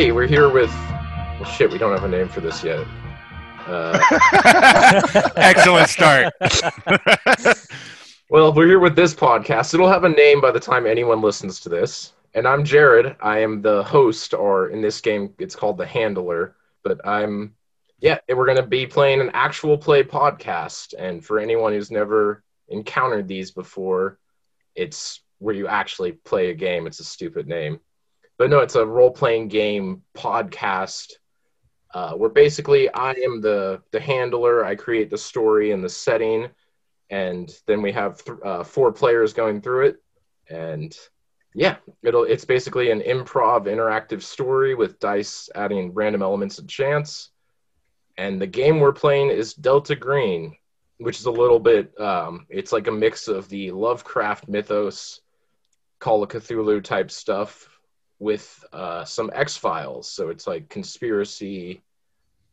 Alrighty, we're here with. Well, shit, we don't have a name for this yet. Uh, Excellent start. well, we're here with this podcast. It'll have a name by the time anyone listens to this. And I'm Jared. I am the host, or in this game, it's called the handler. But I'm, yeah, we're going to be playing an actual play podcast. And for anyone who's never encountered these before, it's where you actually play a game. It's a stupid name. But no, it's a role playing game podcast uh, where basically I am the the handler. I create the story and the setting, and then we have th- uh, four players going through it. And yeah, it'll it's basically an improv interactive story with dice adding random elements of chance. And the game we're playing is Delta Green, which is a little bit um, it's like a mix of the Lovecraft mythos, Call of Cthulhu type stuff with uh, some X Files. So it's like conspiracy,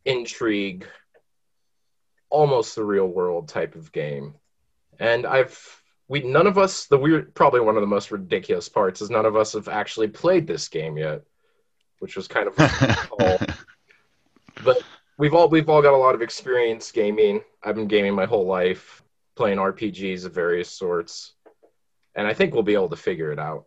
intrigue, almost the real world type of game. And I've we none of us the weird probably one of the most ridiculous parts is none of us have actually played this game yet, which was kind of but we've all we've all got a lot of experience gaming. I've been gaming my whole life, playing RPGs of various sorts, and I think we'll be able to figure it out.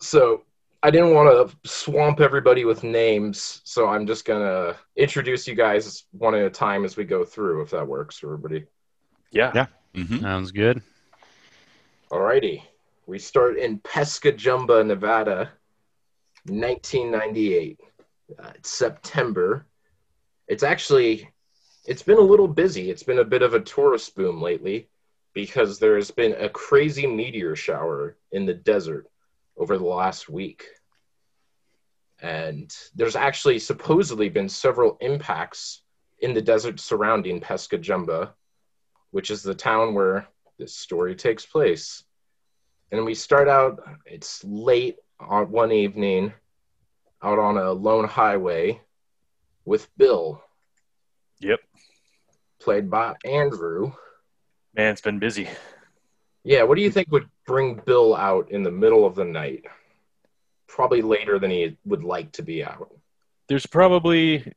So I didn't want to swamp everybody with names, so I'm just gonna introduce you guys one at a time as we go through, if that works for everybody. Yeah. Yeah. Mm-hmm. Sounds good. Alrighty, we start in Pescajumba, Nevada, 1998. Uh, it's September. It's actually, it's been a little busy. It's been a bit of a tourist boom lately because there's been a crazy meteor shower in the desert over the last week. And there's actually supposedly been several impacts in the desert surrounding Pescajumba, which is the town where this story takes place. And we start out, it's late on one evening out on a lone highway with Bill, Yep. played by Andrew. Man, it's been busy. Yeah, what do you think would bring Bill out in the middle of the night? Probably later than he would like to be out. There's probably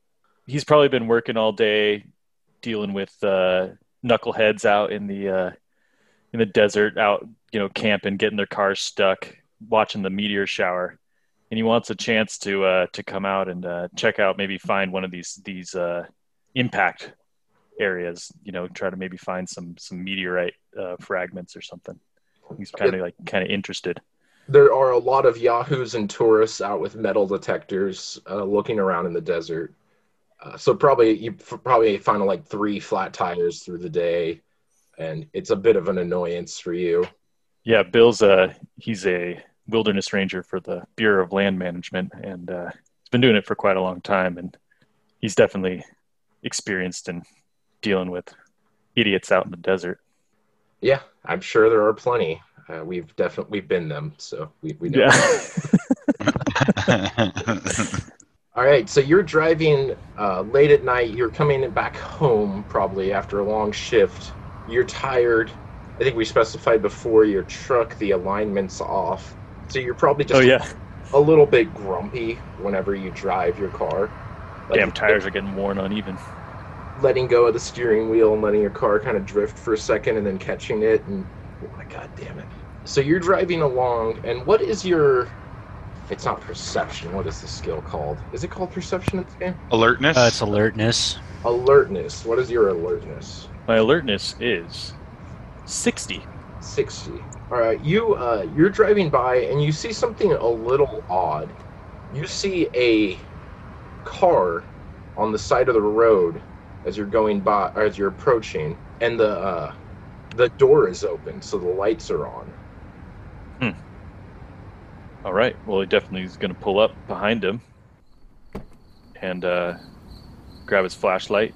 he's probably been working all day dealing with uh, knuckleheads out in the uh, in the desert, out you know camping, getting their cars stuck, watching the meteor shower, and he wants a chance to uh, to come out and uh, check out, maybe find one of these these uh, impact areas. You know, try to maybe find some some meteorite uh, fragments or something. He's kind of like kind of interested. There are a lot of yahoos and tourists out with metal detectors uh, looking around in the desert. Uh, so probably you f- probably find like three flat tires through the day, and it's a bit of an annoyance for you. Yeah, Bill's a he's a wilderness ranger for the Bureau of Land Management, and uh, he's been doing it for quite a long time, and he's definitely experienced in dealing with idiots out in the desert. Yeah, I'm sure there are plenty. Uh, we've definitely we've been them, so we, we know. Yeah, All right, so you're driving uh, late at night. You're coming back home probably after a long shift. You're tired. I think we specified before your truck the alignment's off, so you're probably just oh yeah, a little bit grumpy whenever you drive your car. Like, damn tires are getting worn uneven. Letting go of the steering wheel and letting your car kind of drift for a second and then catching it and oh my god damn it. So you're driving along and what is your it's not perception what is the skill called? Is it called perception in this game Alertness. Uh, it's alertness. alertness. What is your alertness? My alertness is sixty. 60 all right you uh you're driving by and you see something a little odd. You see a car on the side of the road as you're going by or as you're approaching and the uh the door is open so the lights are on All right, well he definitely is going to pull up behind him and uh, grab his flashlight,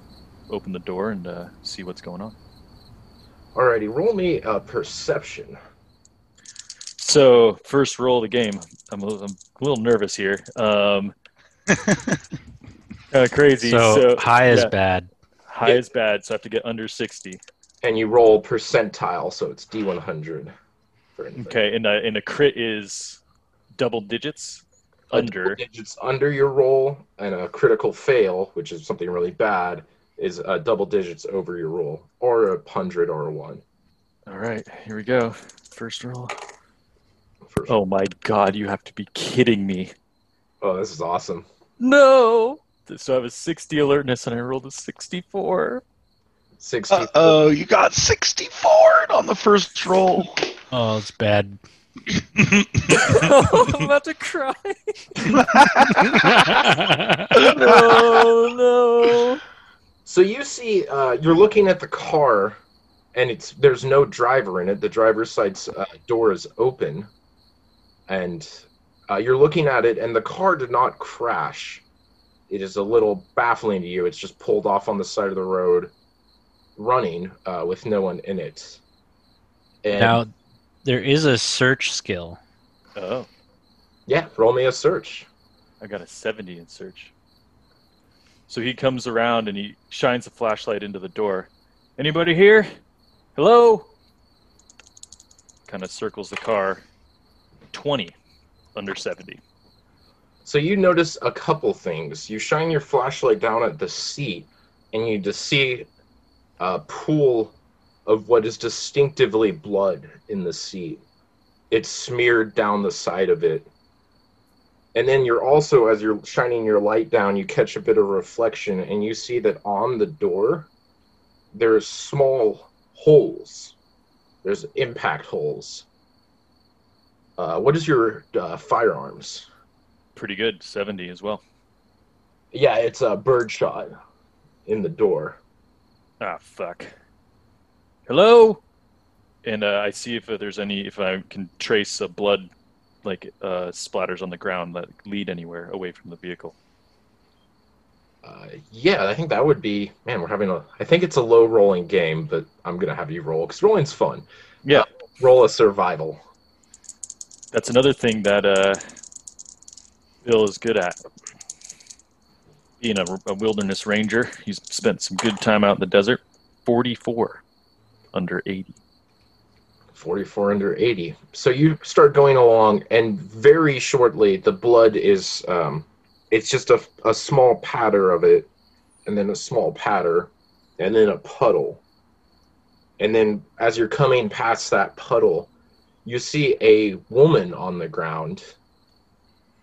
open the door, and uh, see what's going on. Alrighty, roll me a perception. So first roll of the game. I'm a, I'm a little nervous here. Um, uh, crazy. So, So, high is bad. High Yeah. is bad, so I have to get under sixty. And you roll percentile, so it's D100 for. Okay, and uh, and a crit is double digits. A double Under. digits under your roll, and a critical fail, which is something really bad, is uh, double digits over your roll, or a hundred or a one. All right, here we go. First roll. First. Oh my god, you have to be kidding me. oh, this is awesome. No. So I have a 60 alertness and I rolled a 64. Sixty. Uh oh, you got 64 on the first roll. Oh, it's bad. oh, I'm about to cry. No, no. So you see, uh, you're looking at the car, and it's there's no driver in it. The driver's side uh, door is open, and uh, you're looking at it, and the car did not crash. It is a little baffling to you. It's just pulled off on the side of the road, running uh, with no one in it. And now, there is a search skill. Oh, yeah, roll me a search. I got a 70 in search. So he comes around and he shines a flashlight into the door. Anybody here? Hello? Kind of circles the car. 20 under 70. So you notice a couple things. You shine your flashlight down at the seat, and you just see a pool of what is distinctively blood in the seat. It's smeared down the side of it. And then you're also, as you're shining your light down, you catch a bit of reflection, and you see that on the door, there's small holes. There's impact holes. Uh, what is your uh, firearms? Pretty good, 70 as well. Yeah, it's a bird shot in the door. Ah, fuck. Hello? And uh, I see if there's any, if I can trace a blood, like, uh, splatters on the ground that lead anywhere away from the vehicle. Uh, yeah, I think that would be. Man, we're having a. I think it's a low rolling game, but I'm gonna have you roll because rolling's fun. Yeah. Uh, roll a survival. That's another thing that uh, Bill is good at. Being a, a wilderness ranger, he's spent some good time out in the desert. 44 under 80. 44 under 80. So you start going along, and very shortly, the blood is. Um, it's just a, a small patter of it, and then a small patter, and then a puddle. And then as you're coming past that puddle, you see a woman on the ground.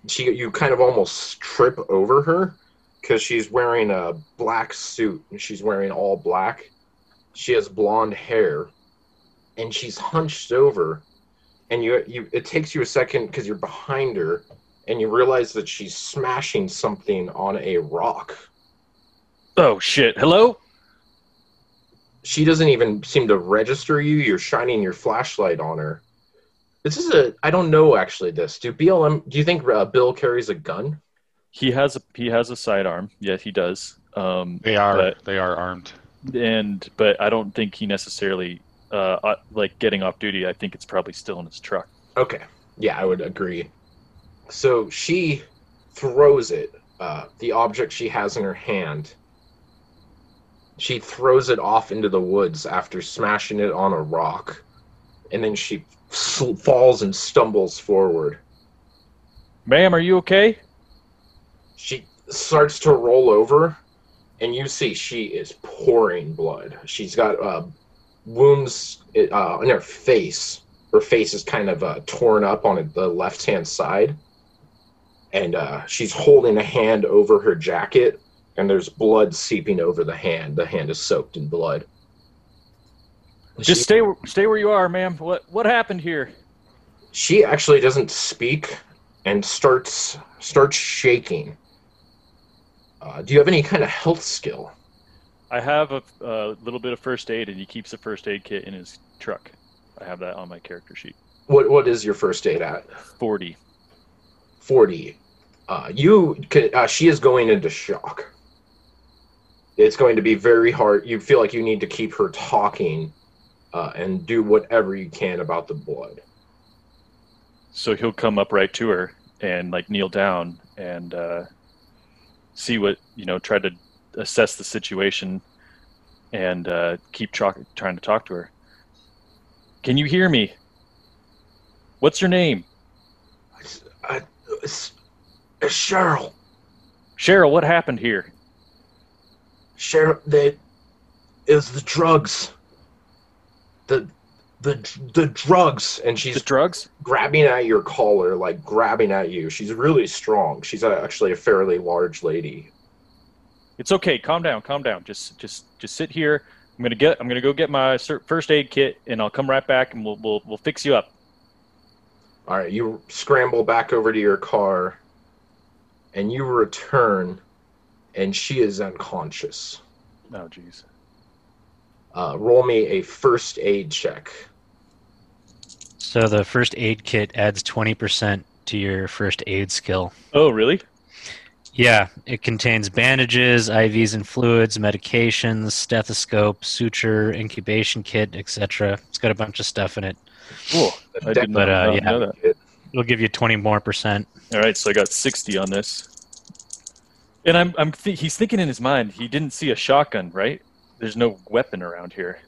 She, you kind of almost trip over her because she's wearing a black suit and she's wearing all black. She has blonde hair and she's hunched over and you you it takes you a second because you're behind her and you realize that she's smashing something on a rock Oh, shit. Hello? she doesn't even seem to register you you're shining your flashlight on her this is a i don't know actually this do blm do you think uh, bill carries a gun He has a he has a sidearm. Yeah, he does. Um, They are But- they are armed. and but I don't think he necessarily uh, uh, like getting off duty. I think it's probably still in his truck. okay yeah i would agree so she throws it uh, the object she has in her hand she throws it off into the woods after smashing it on a rock and then she sl- falls and stumbles forward. Ma'am, are you okay? she starts to roll over and you see she is pouring blood. She's got uh, wounds uh, in her face. Her face is kind of uh, torn up on the left hand side. And uh, she's holding a hand over her jacket and there's blood seeping over the hand. The hand is soaked in blood Just she, stay stay where you are, ma'am. What what happened here? she actually doesn't speak and starts starts shaking uh, do you have any kind of health skill I have a, a little bit of first aid, and he keeps a first aid kit in his truck. I have that on my character sheet. what what is your first aid at Forty. 40 uh, you could, uh, she is going into shock it's going to be very hard you feel like you need to keep her talking uh, and do whatever you can about the blood So he'll come up right to her and like kneel down and uh, see what you know. Try to assess the situation and uh, keep tra- trying to talk to her. Can you hear me? What's your name? I, s- It's Cheryl. Cheryl, what happened here? Cheryl, they is the drugs. The the the drugs, and she's The drugs? grabbing at your collar, like grabbing at you. She's really strong. She's actually a fairly large lady. It's okay. Calm down. Calm down. Just just just sit here. I'm gonna get. I'm gonna go get my first aid kit, and I'll come right back, and we'll we'll we'll fix you up. All right, you scramble back over to your car, and you return, and she is unconscious. Oh, jeez. Uh, roll me a first aid check. So the first aid kit adds 20% to your first aid skill. Oh, really? Yeah, it contains bandages, IVs and fluids, medications, stethoscope, suture, incubation kit, etc. It's got a bunch of stuff in it. Cool. I did But, not, uh, not yeah. know that. It'll give you 20 more percent. All right, so I got 60 on this. And I'm, I'm th- he's thinking in his mind, he didn't see a shotgun, right? There's no weapon around here.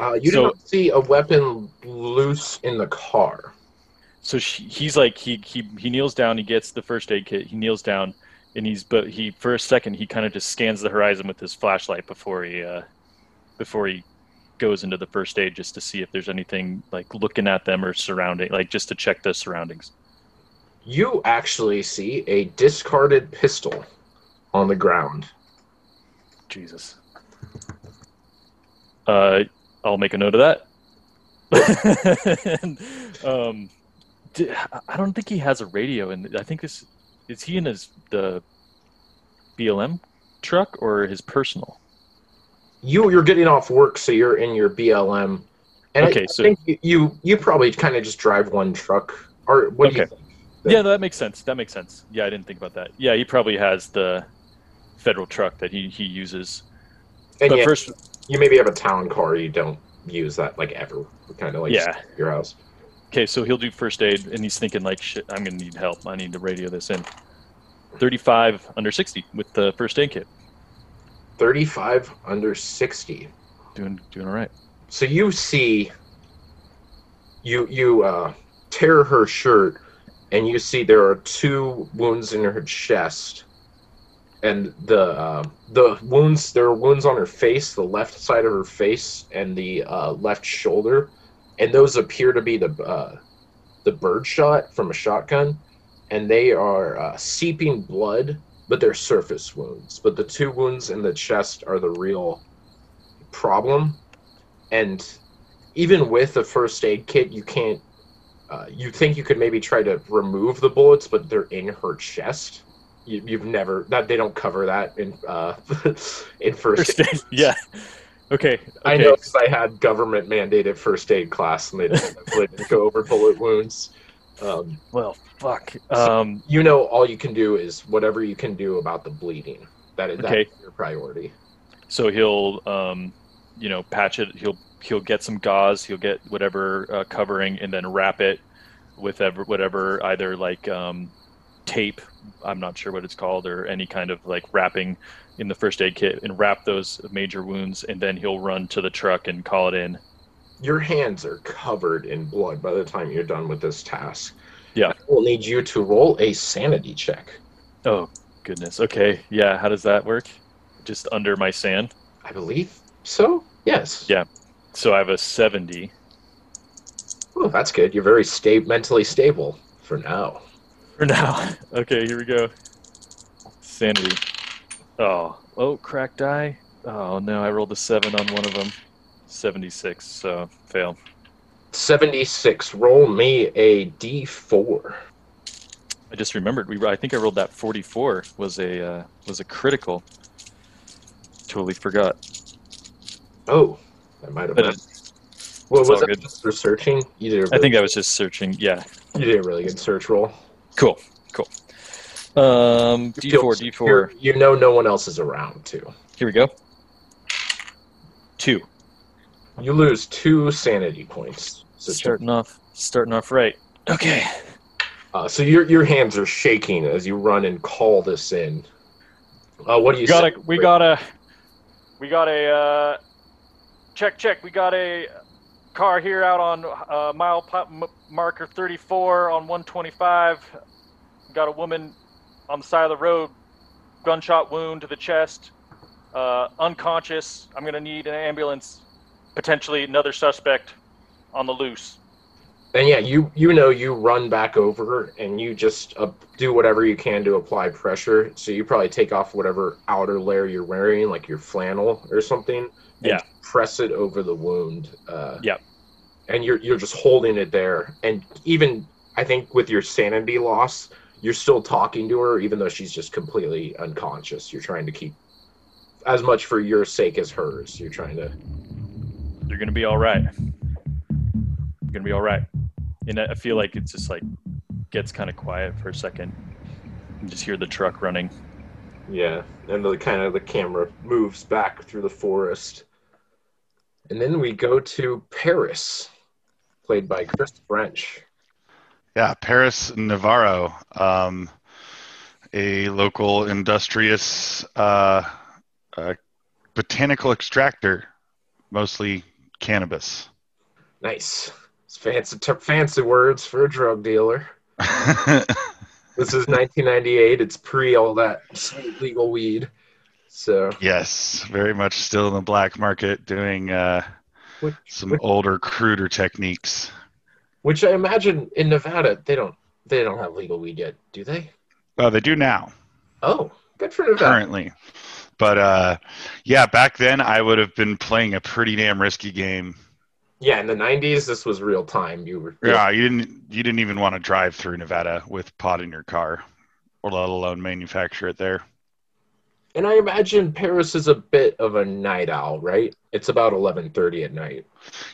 Uh, you So- don't see a weapon loose in the car. So she, he's like, he, he, he kneels down, he gets the first aid kit, he kneels down, and he's, but he, for a second, he kind of just scans the horizon with his flashlight before he, uh, before he goes into the first aid just to see if there's anything like looking at them or surrounding, like just to check the surroundings. You actually see a discarded pistol on the ground. Jesus. Uh, I'll make a note of that. And, um, I don't think he has a radio, and I think this is he in his the BLM truck or his personal. You you're getting off work, so you're in your BLM. And Okay, I, so- think you you, you probably kind of just drive one truck. Or what do you Okay. think? Yeah, that makes sense. That makes sense. Yeah, I didn't think about that. Yeah, he probably has the federal truck that he he uses. And But yeah, first, you maybe have a town car. You don't use that like ever. Kind of like Yeah. your house. Okay, so he'll do first aid, and he's thinking like, "Shit, I'm gonna need help. I need to radio this in." Thirty-five under sixty with the first aid kit. Thirty-five under sixty. Doing doing all right. So you see, you you uh, tear her shirt, and you see there are two wounds in her chest, and the uh, the wounds there are wounds on her face, the left side of her face, and the uh, left shoulder, and those appear to be the uh, the bird shot from a shotgun, and they are uh, seeping blood, but they're surface wounds. But the two wounds in the chest are the real problem. And even with a first aid kit you can't uh, you think you could maybe try to remove the bullets but they're in her chest you, you've never that they don't cover that in uh in first, First aid. Yeah. Okay. i know because i had government mandated first aid class and they didn't, go over bullet wounds um, Well, fuck. So- Um. you know all you can do is whatever you can do about the bleeding that is Okay. your priority So he'll um, you know, patch it. He'll he'll get some gauze. He'll get whatever uh, covering, and then wrap it with ever, whatever either like um, tape. I'm not sure what it's called, or any kind of like wrapping in the first aid kit, and wrap those major wounds, and then he'll run to the truck and call it in. your hands are covered in blood by the time you're done with this task. Yeah. We'll need you to roll a sanity check. Oh goodness. Okay. Yeah. How does that work? Just under my sand. I believe so. Yes. Yeah. So I have a 70. Oh, that's good. You're very sta- mentally stable for now. For now. Okay, here we go. Sanity. Oh, oh, crack die. Oh no, I rolled a seven on one of them. Seventy-six. So fail. 76. Roll me a d4. I just remembered. We I think I rolled that forty-four was a uh, was a critical. Totally forgot. Oh, that might have But been. it, Well, was that good. just for searching? You did. A I really, think I was just searching. Yeah. you did a really good search roll. Cool. Cool. Um, D4, D four. You know, no one else is around too. Here we go. Two. You lose two sanity points. So Starting off. Starting off right. Okay. Uh, so your your hands are shaking as you run and call this in. Uh, what do you got a we got a we got a uh, check check. We got a car here out on uh, mile marker 34 on 125. got a woman on the side of the road, gunshot wound to the chest, uh, unconscious. I'm gonna need an ambulance, potentially another suspect on the loose. And yeah, you you know you run back over and you just uh, do whatever you can to apply pressure. So you probably take off whatever outer layer you're wearing, like your flannel or something. and Yeah. Press it over the wound. Uh, Yep. And you're you're just holding it there, and even I think with your sanity loss, you're still talking to her, even though she's just completely unconscious. You're trying to keep as much for your sake as hers. You're trying to. You're gonna be all right. You're gonna be all right. And I feel like it's just like gets kind of quiet for a second. You just hear the truck running. Yeah, and the kind of the camera moves back through the forest. And then we go to Paris, played by Chris French. Yeah, Paris Navarro, um, a local industrious uh, uh, botanical extractor, mostly cannabis. Nice. It's fancy t- fancy words for a drug dealer. This is 1998. It's pre all that sweet legal weed. So, yes, very much still in the black market, doing uh, which, some which, older, cruder techniques. which I imagine in Nevada they don't they don't have legal weed yet, do they? Oh, they do now. Oh, good for Nevada. currently. But uh, yeah, back then I would have been playing a pretty damn risky game. Yeah, in the 90s, this was real time. You were Yeah, you didn't you didn't even want to drive through Nevada with pot in your car, or let alone manufacture it there. And I imagine Paris is a bit of a night owl, right? It's about 11:30 at night.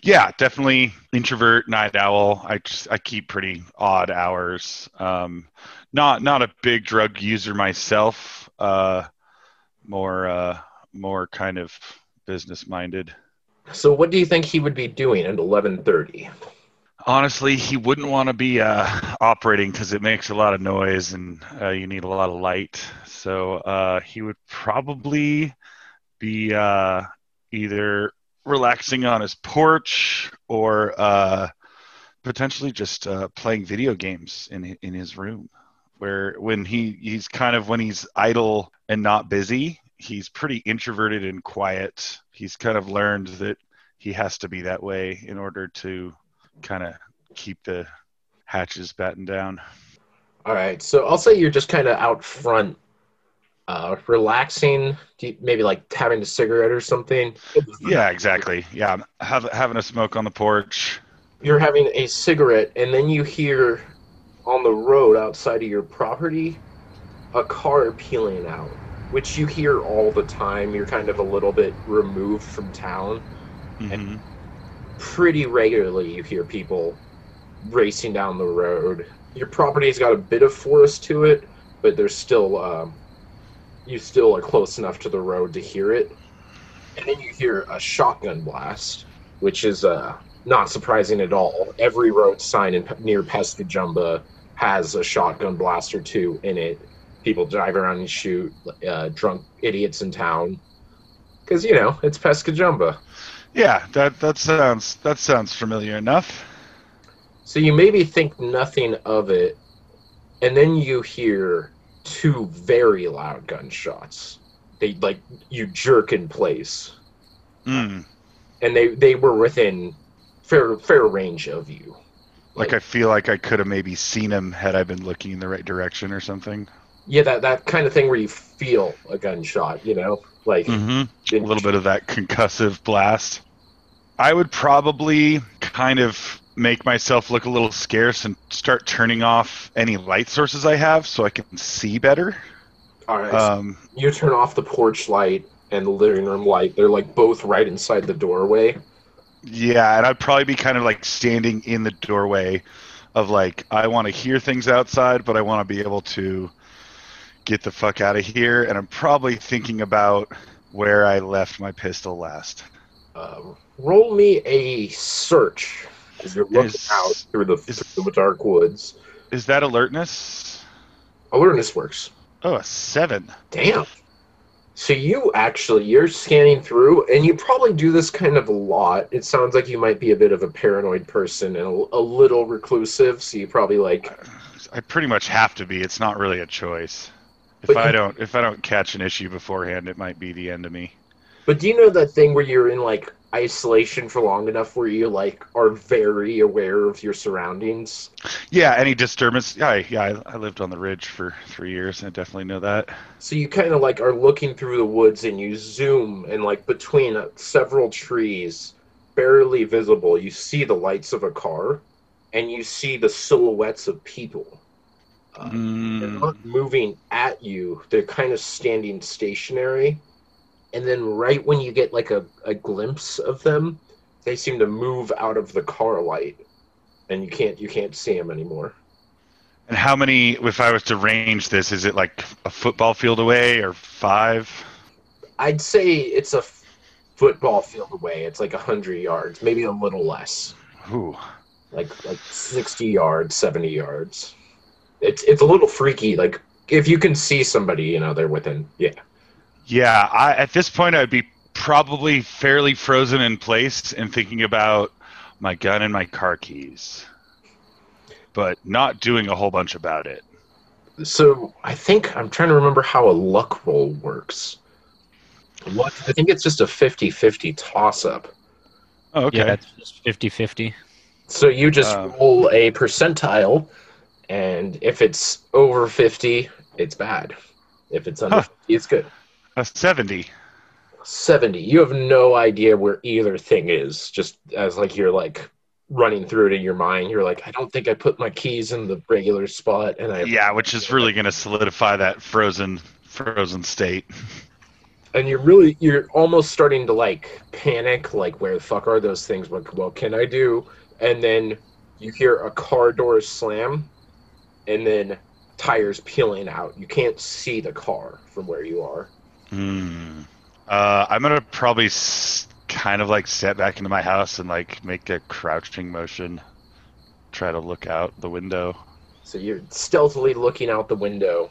Yeah, definitely introvert, night owl. I just I keep pretty odd hours. Um, not not a big drug user myself. Uh, more uh, more kind of business minded. So what do you think he would be doing at 11:30? Honestly, he wouldn't want to be uh, operating because it makes a lot of noise and uh, you need a lot of light. So uh, he would probably be uh, either relaxing on his porch or uh, potentially just uh, playing video games in in his room. Where when he he's kind of when he's idle and not busy, he's pretty introverted and quiet. He's kind of learned that he has to be that way in order to kind of keep the hatches battened down. All right. So I'll say you're just kind of out front uh relaxing, maybe like having a cigarette or something. Yeah, exactly. Yeah, have, having a smoke on the porch. You're having a cigarette and then you hear on the road outside of your property a car peeling out, which you hear all the time. You're kind of a little bit removed from town. hmm pretty regularly you hear people racing down the road. Your property's got a bit of forest to it, but there's still um, you still are close enough to the road to hear it. And then you hear a shotgun blast, which is uh, not surprising at all. Every road sign in, near Pescajumba has a shotgun blast or two in it. People drive around and shoot uh, drunk idiots in town. Because, you know, it's Pescajumba. Yeah, that that sounds that sounds familiar enough. So you maybe think nothing of it, and then you hear two very loud gunshots. They like you jerk in place, Mm. and they they were within fair fair range of you. Like I feel like I could have maybe seen him had I been looking in the right direction or something. Yeah, that that kind of thing where you feel a gunshot, you know, like Mm-hmm. A little bit of that concussive blast. I would probably kind of make myself look a little scarce and start turning off any light sources I have so I can see better. All right, so Um, you turn off the porch light and the living room light. They're like both right inside the doorway. yeah, and I'd probably be kind of like standing in the doorway of like, I want to hear things outside, but I want to be able to get the fuck out of here. And I'm probably thinking about where I left my pistol last. Um, roll me a search as you're looking Is- out through the, is- through the dark woods. Is that alertness? Alertness works. Oh, a seven. Damn. So you actually you're scanning through, and you probably do this kind of a lot. It sounds like you might be a bit of a paranoid person and a, a little reclusive. So you probably like I pretty much have to be. It's not really a choice. If But I don't if I don't catch an issue beforehand, it might be the end of me. But do you know that thing where you're in like isolation for long enough where you like are very aware of your surroundings? Yeah, any disturbance? Yeah, I, yeah. I, I lived on the ridge for three years. I definitely know that. So you kind of like are looking through the woods and you zoom and like between uh, several trees, barely visible, you see the lights of a car and you see the silhouettes of people. Uh, They're Mm, not moving at you. They're kind of standing stationary. And then right when you get like a, a glimpse of them, they seem to move out of the car light. And you can't you can't see them anymore. and how many? If I was to range this, is it like a football field away or five? I'd say it's a football field away. It's like a hundred yards, maybe a little less, Ooh. like like sixty yards, seventy yards. It's it's a little freaky. Like if you can see somebody, you know they're within. Yeah, Yeah, I, at this point, I'd be probably fairly frozen in place and thinking about my gun and my car keys, but not doing a whole bunch about it. So I think I'm trying to remember how a luck roll works. Luck, I think it's just a 50-50 toss up. Oh, okay. Yeah, it's just 50 50. So you just Um. roll a percentile, and if it's over 50, it's bad. If it's under Huh. 50, it's good. A 70. 70. You have no idea where either thing is. Just as like you're like running through it in your mind, you're like, I don't think I put my keys in the regular spot, and I Yeah, which is really going to solidify that frozen frozen state. and you're really you're almost starting to like panic like where the fuck are those things what what can i do and then you hear a car door slam and then tires peeling out you can't see the car from where you are Hmm. Uh, I'm gonna probably s- kind of like step back into my house and like make a crouching motion, try to look out the window. so you're stealthily looking out the window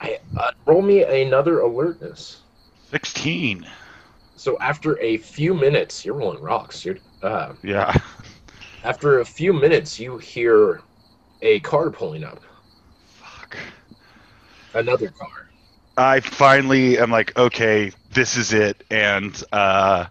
I, uh, roll me another alertness Sixteen. so after a few minutes you're rolling rocks dude uh, Yeah. after a few minutes you hear a car pulling up. Fuck. another car. I finally am like, okay, this is it, and uh,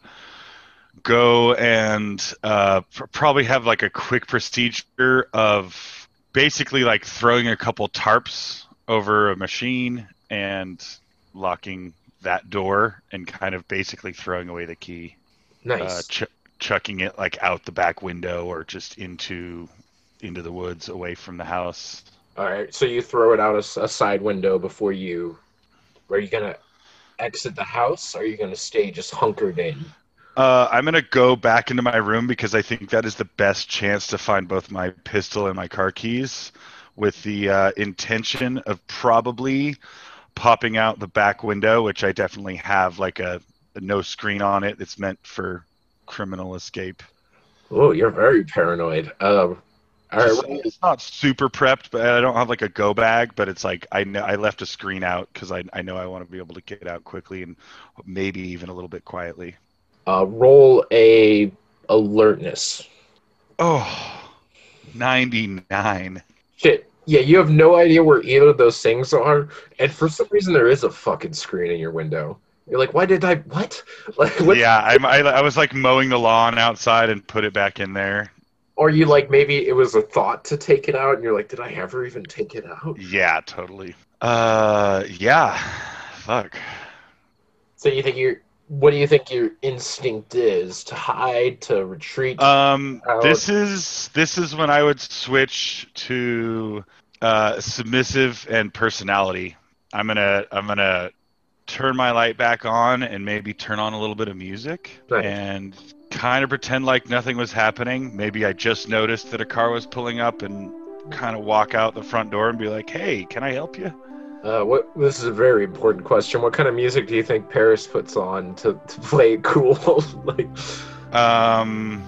go and uh, pr- probably have like a quick procedure of basically like throwing a couple tarps over a machine and locking that door and kind of basically throwing away the key, nice. uh, ch- chucking it like out the back window or just into into the woods away from the house. All right, so you throw it out a side window before you. Are you gonna exit the house? Or are you gonna stay just hunkered in? Uh, I'm gonna go back into my room because I think that is the best chance to find both my pistol and my car keys, with the uh, intention of probably popping out the back window, which I definitely have like a, a no screen on it. It's meant for criminal escape. Oh, you're very paranoid. Um, all right, It's, it's not super prepped, but I don't have like a go bag. But it's like I know I left a screen out because I I know I want to be able to get out quickly and maybe even a little bit quietly. uh, roll a alertness. Oh, 99. Shit. Yeah, you have no idea where either of those things are, and for some reason there is a fucking screen in your window. You're like, why did I? What? Like, what? Yeah, I'm, I, I was like mowing the lawn outside and put it back in there. Or you like maybe it was a thought to take it out, and you're like, did I ever even take it out? Yeah, totally. Uh, yeah. Fuck. So you think you're? What do you think your instinct is? To hide? To retreat? Um, Out. this is this is when I would switch to uh, submissive and personality. I'm gonna I'm gonna turn my light back on and maybe turn on a little bit of music Nice. and kind of pretend like nothing was happening. Maybe I just noticed that a car was pulling up and kind of walk out the front door and be like, "Hey, can I help you?" Uh, what? This is a very important question. What kind of music do you think Paris puts on to, to play cool? like, Um,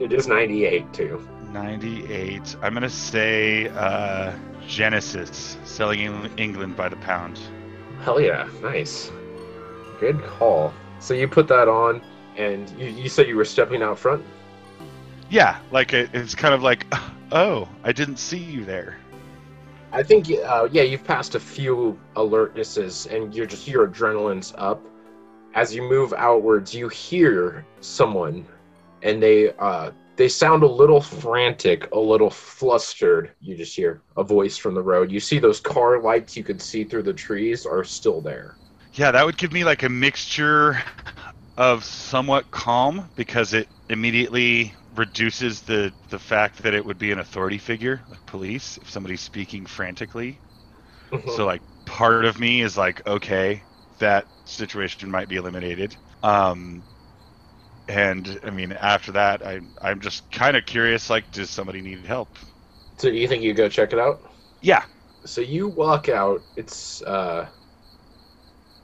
it is '98 too. 98. I'm gonna say uh, Genesis, selling in England by the pound. Hell yeah, nice. Good call. So you put that on, and you, you said you were stepping out front. Yeah, like it, it's kind of like, oh, I didn't see you there. I think, uh, yeah, you've passed a few alertnesses, and you're just your adrenaline's up. As you move outwards, you hear someone, and they uh, they sound a little frantic, a little flustered. You just hear a voice from the road. You see those car lights you could see through the trees are still there. Yeah, that would give me like a mixture of somewhat calm because it immediately reduces the the fact that it would be an authority figure, like police, if somebody's speaking frantically. So like part of me is like, okay, that situation might be eliminated. Um and I mean after that I I'm just kind of curious like does somebody need help? So do you think you go check it out? Yeah. So you walk out. It's uh,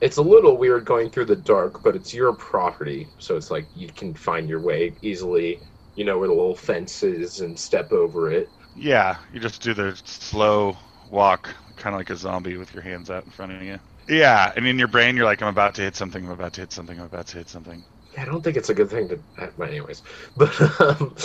it's a little weird going through the dark, but it's your property, so it's like you can find your way easily. You know where the little fence is and step over it. Yeah, you just do the slow walk, kind of like a zombie with your hands out in front of you. Yeah, and in your brain, you're like, I'm about to hit something, I'm about to hit something, I'm about to hit something. Yeah, I don't think it's a good thing to. But anyways, but um,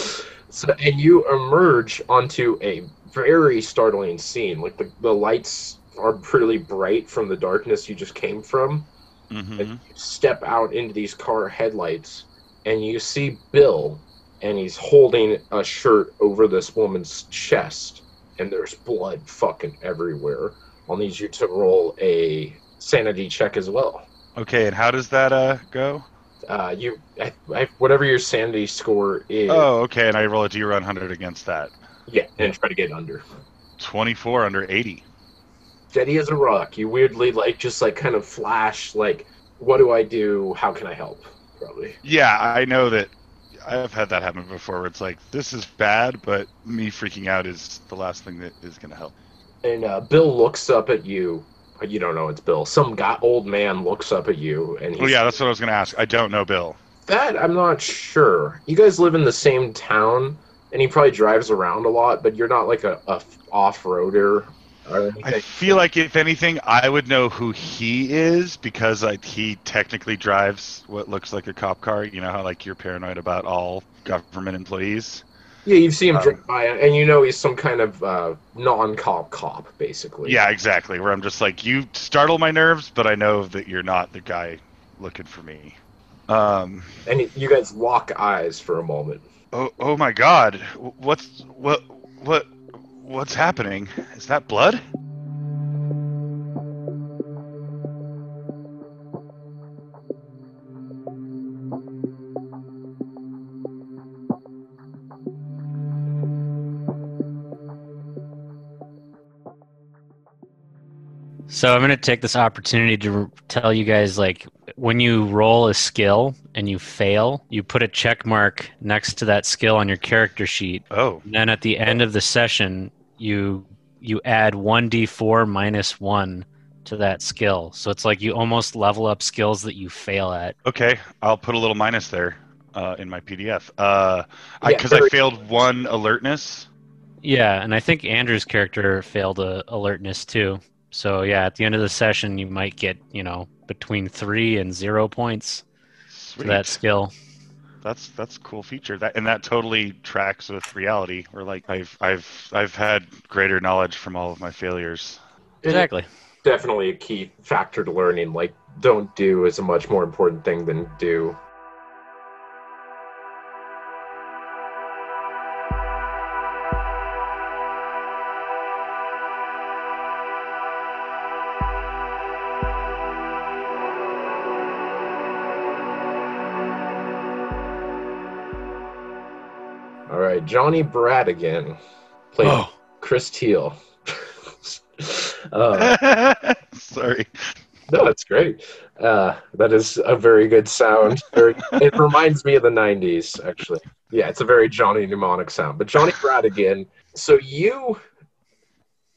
so and you emerge onto a very startling scene. Like the the lights are pretty bright from the darkness you just came from. hmm and step out into these car headlights and you see Bill and he's holding a shirt over this woman's chest and there's blood fucking everywhere. I'll need you to roll a sanity check as well. Okay, and how does that uh go? Uh, you, I, I, whatever your sanity score is, Oh, okay, and I roll a D100 against that. yeah, and try to get under. 24 under 80. Steady as a rock. You weirdly like just like kind of flash like, what do I do? How can I help? Probably. Yeah, I know that I've had that happen before where it's like, this is bad, but me freaking out is the last thing that is going to help. And uh, Bill looks up at you. You don't know it's Bill. Some guy, old man looks up at you, and he's Oh, yeah, that's what I was going to ask. I don't know Bill. that I'm not sure. You guys live in the same town, and he probably drives around a lot, but you're not like a, a off roader or. I feel like if anything, I would know who he is because like he technically drives what looks like a cop car. You know how like you're paranoid about all government employees. yeah, you've seen him um, drive by, and you know he's some kind of uh, non-cop cop, basically. Yeah, exactly. Where I'm just like, you startle my nerves, but I know that you're not the guy looking for me. Um. And you guys lock eyes for a moment. Oh, oh my God! What's what what what's happening? Is that blood? So I'm going to take this opportunity to tell you guys like when you roll a skill and you fail, you put a check mark next to that skill on your character sheet. Oh, And then at the end of the session, you you add 1d4 minus 1 to that skill. So it's like you almost level up skills that you fail at. okay. I'll put a little minus there uh, in my PDF. Uh, Yeah, because I failed one alertness. Yeah, and I think Andrew's character failed a alertness too. So yeah, at the end of the session, you might get you know between three and zero points for that skill. That's that's a cool feature. That and that totally tracks with reality. Or like I've I've I've had greater knowledge from all of my failures. Exactly. Definitely a key factor to learning. Like, don't do is a much more important thing than do. Johnny Bradigan played Oh, Chris Teal. uh, sorry. no, that's great. Uh, that is a very good sound. Very, it reminds me of the '90s, actually. Yeah, it's a very Johnny Mnemonic sound. But Johnny Bradigan. So you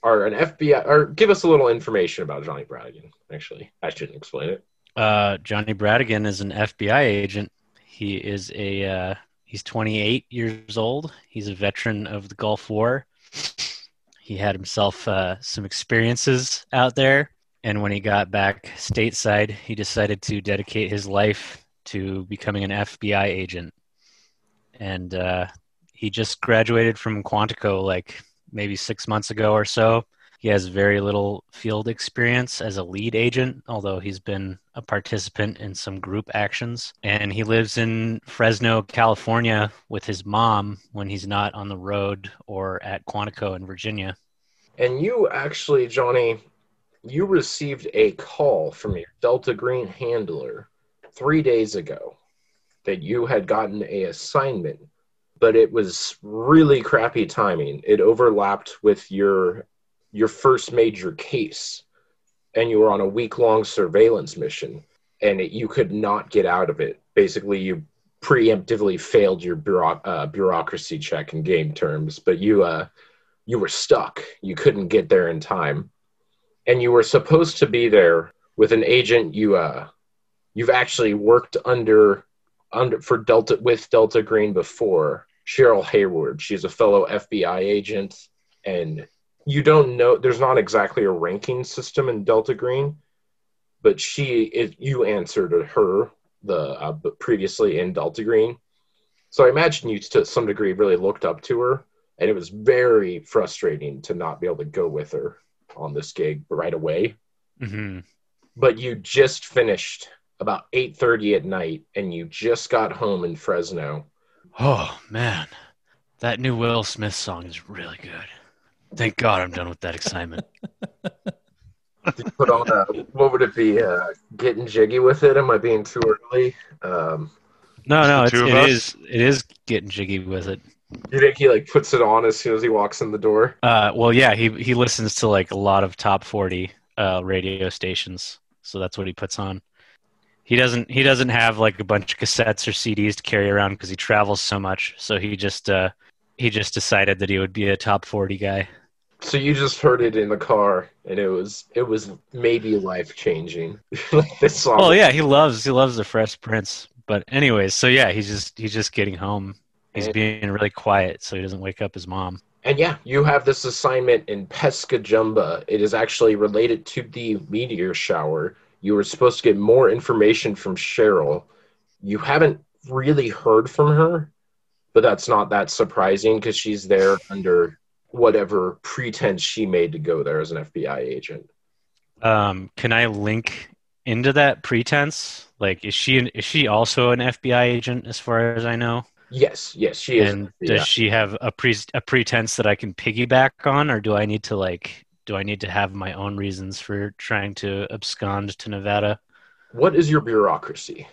are an FBI, or give us a little information about Johnny Bradigan. Actually, I shouldn't explain it. Uh, Johnny Bradigan is an FBI agent. He is a uh, he's 28 years old. He's a veteran of the Gulf War. He had himself uh, some experiences out there. And when he got back stateside, he decided to dedicate his life to becoming an FBI agent. And uh, he just graduated from Quantico like maybe six months ago or so. He has very little field experience as a lead agent, although he's been a participant in some group actions. And he lives in Fresno, California with his mom when he's not on the road or at Quantico in Virginia. And you actually, Johnny, you received a call from your Delta Green handler three days ago that you had gotten a assignment, but it was really crappy timing. It overlapped with your your first major case, and you were on a week long surveillance mission, and it, you could not get out of it. Basically, you preemptively failed your uh, bureaucracy check in game terms, but you uh, you were stuck. You couldn't get there in time, and you were supposed to be there with an agent you uh, you've actually worked under under for Delta with Delta Green before. Cheryl Hayward. She's a fellow FBI agent, and you don't know. There's not exactly a ranking system in Delta Green, but she, if you answered her the uh, previously in Delta Green, so I imagine you to some degree really looked up to her, and it was very frustrating to not be able to go with her on this gig right away. Mm-hmm. But you just finished about 8:30 at night and you just got home in Fresno. Oh man, that new Will Smith song is really good. Thank God I'm done with that excitement. Put on a what would it be? Uh, getting jiggy with it? Am I being too early? Um, No, no, The it's, it us? is. It is getting jiggy with it. you think he like puts it on as soon as he walks in the door? Uh, well, yeah, he he listens to like a lot of top forty uh, radio stations, so that's what he puts on. He doesn't he doesn't have like a bunch of cassettes or CDs to carry around because he travels so much. So he just uh, he just decided that he would be a top forty guy. So you just heard it in the car, and it was it was maybe life changing. like this song. Well, yeah, he loves he loves the Fresh Prince. But anyways, so yeah, he's just he's just getting home. He's And- being really quiet so he doesn't wake up his mom. And yeah, you have this assignment in Pescajumba. It is actually related to the meteor shower. You were supposed to get more information from Cheryl. You haven't really heard from her, but that's not that surprising because she's there under whatever pretense she made to go there as an FBI agent. Um, can I link into that pretense? Like, is she is she also an FBI agent as far as I know? Yes, yes, she is. and does she have a pre a pretense that I can piggyback on, or do I need to like do I need to have my own reasons for trying to abscond to Nevada? What is your bureaucracy?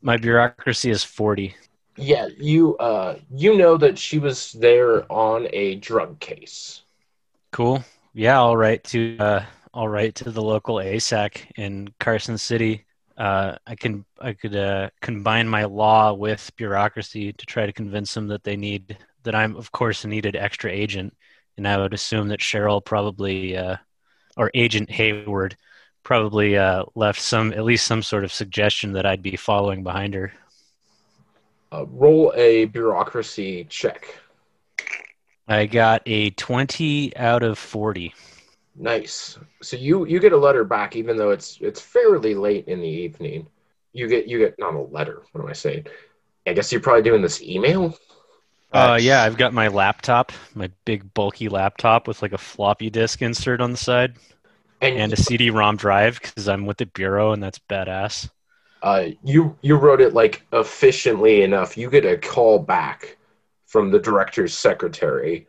My bureaucracy is forty. Yeah, you uh you know that she was there on a drug case. Cool. Yeah, I'll write to uh, I'll write to the local ASAC in Carson City. Uh, I can I could uh, combine my law with bureaucracy to try to convince them that they need that I'm of course a needed extra agent, and I would assume that Cheryl probably uh, or Agent Hayward probably uh, left some at least some sort of suggestion that I'd be following behind her. Uh, roll a bureaucracy check. I got a twenty out of forty. Nice. So you you get a letter back, even though it's it's fairly late in the evening. You get you get not a letter. What am I saying? I guess you're probably doing this email. Uh, yeah, I've got my laptop, my big bulky laptop with like a floppy disk insert on the side And, and a CD-ROM drive because I'm with the bureau and that's badass. Uh, you you wrote it like efficiently enough. You get a call back from the director's secretary,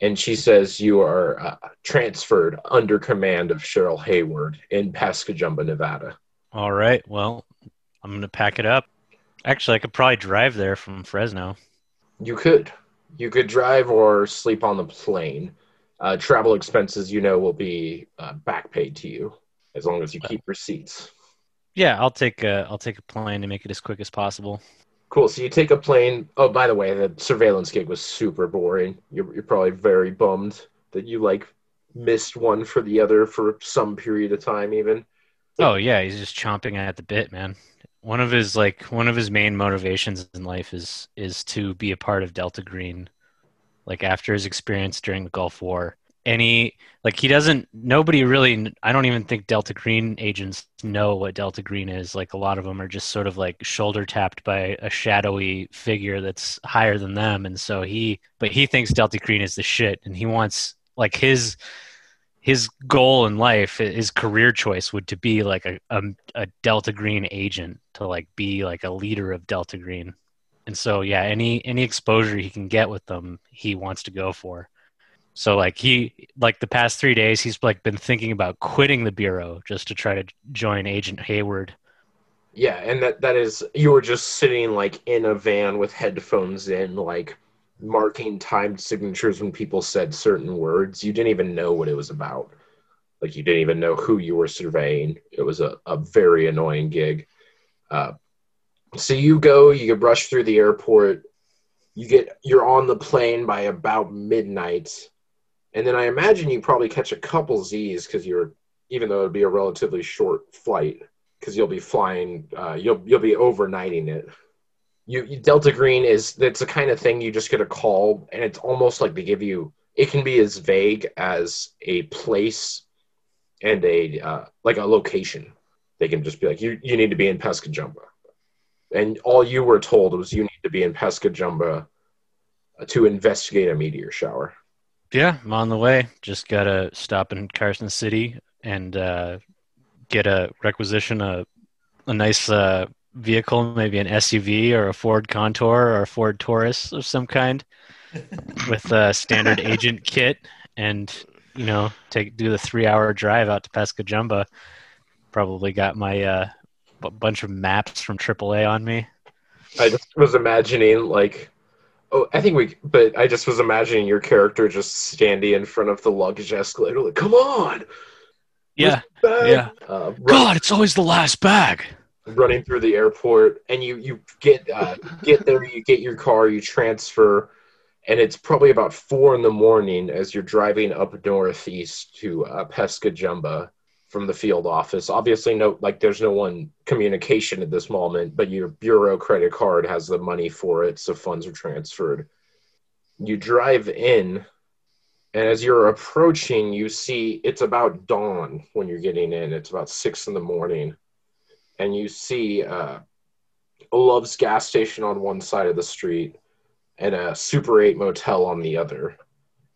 and she says you are uh, transferred under command of Cheryl Hayward in Pescajumba, Nevada. All right, well, I'm gonna pack it up. Actually, I could probably drive there from Fresno. You could. You could drive or sleep on the plane. Uh, travel expenses, you know, will be uh, back paid to you as long as you keep receipts. Yeah, I'll take a I'll take a plane to make it as quick as possible. Cool. So you take a plane. Oh, by the way, the surveillance gig was super boring. You're, you're probably very bummed that you like missed one for the other for some period of time, even. Oh yeah, he's just chomping at the bit, man. One of his like one of his main motivations in life is is to be a part of Delta Green. Like after his experience during the Gulf War, any like he doesn't nobody really i don't even think delta green agents know what delta green is. Like a lot of them are just sort of like shoulder tapped by a shadowy figure that's higher than them. And so he but he thinks delta green is the shit. And he wants like his his goal in life his career choice would to be like a, a, a delta green agent to like be like a leader of delta green. And so yeah any any exposure he can get with them he wants to go for so like he like the past three days he's like been thinking about quitting the bureau just to try to join Agent Hayward. Yeah, and that that is you were just sitting like in a van with headphones in, like marking timed signatures when people said certain words. You didn't even know what it was about. Like you didn't even know who you were surveying. It was a, a very annoying gig. Uh, so you go, you brush through the airport, you get you're on the plane by about midnight and then I imagine you probably catch a couple Z's because you're, even though it'd be a relatively short flight, because you'll be flying, uh, you'll you'll be overnighting it. You, you Delta Green is that's the kind of thing you just get a call, and it's almost like they give you. It can be as vague as a place and a uh, like a location. They can just be like, you you need to be in Pescajumba, and all you were told was you need to be in Pescajumba to investigate a meteor shower. Yeah, I'm on the way. Just gotta stop in Carson City and uh, get a requisition a a nice uh, vehicle, maybe an SUV or a Ford Contour or a Ford Taurus of some kind, with a standard agent kit, and you know, take do the three hour drive out to Pescajumba. Probably got my uh, bunch of maps from AAA on me. I just was imagining like Oh, I think we. But I just was imagining your character just standing in front of the luggage escalator, like, "Come on!" Yeah, yeah. Uh, God, it's always the last bag. Running through the airport, and you you get uh, get there, you get your car, you transfer, and it's probably about four in the morning as you're driving up northeast to uh, Pescajumba from the field office. Obviously, no, like there's no one communication at this moment, but your bureau credit card has the money for it, so funds are transferred. You drive in, and as you're approaching, you see it's about dawn when you're getting in. It's about six in the morning, and you see uh, Love's gas station on one side of the street and a Super 8 motel on the other.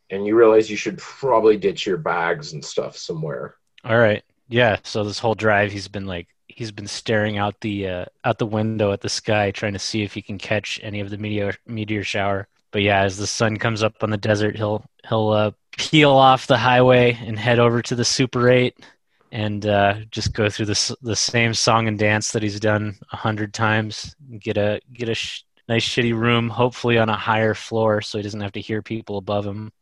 And you realize you should probably ditch your bags and stuff somewhere all right. Yeah. So this whole drive, he's been like, he's been staring out the uh, out the window at the sky, trying to see if he can catch any of the meteor meteor shower. But yeah, as the sun comes up on the desert, he'll he'll uh, peel off the highway and head over to the Super Eight and uh, just go through the the same song and dance that he's done a hundred times. Get a get a sh- nice shitty room, hopefully on a higher floor, so he doesn't have to hear people above him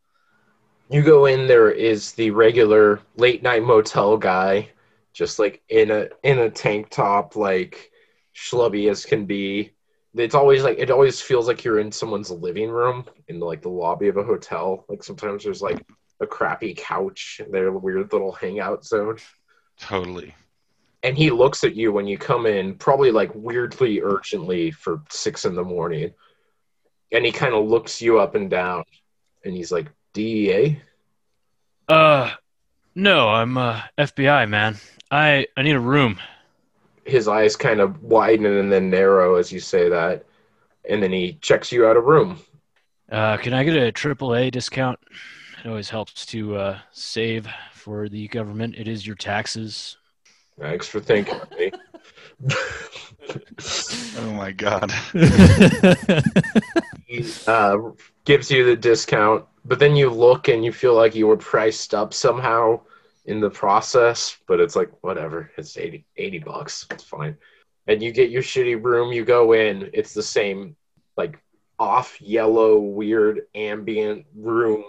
you go in there is the regular late night motel guy just like in a in a tank top like schlubby as can be. It's always like it always feels like you're in someone's living room in like the lobby of a hotel. Like sometimes there's like a crappy couch their weird little hangout zone. Totally. And he looks at you when you come in probably like weirdly urgently for six in the morning. And he kind of looks you up and down and he's like DEA? Uh, no, I'm uh, FBI, man. I I need a room. His eyes kind of widen and then narrow as you say that, and then he checks you out a room. Uh, can I get a AAA discount? It always helps to uh, save for the government. It is your taxes. Thanks for thinking of me. oh my god. he uh, gives you the discount but then you look and you feel like you were priced up somehow in the process but it's like whatever it's 80, 80 bucks it's fine. And you get your shitty room you go in it's the same like off yellow weird ambient room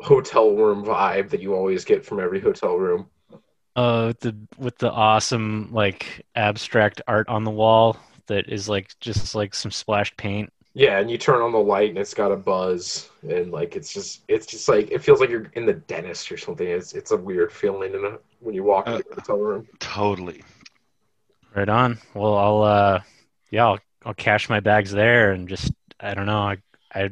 hotel room vibe that you always get from every hotel room. Uh with the with the awesome like abstract art on the wall that is like just like some splashed paint. Yeah, and you turn on the light and it's got a buzz, and like it's just it's just like it feels like you're in the dentist or something. It's it's a weird feeling in a, when you walk uh, into the hotel room. Totally. Right on. Well, I'll uh, yeah, I'll, I'll cash my bags there and just I don't know. I I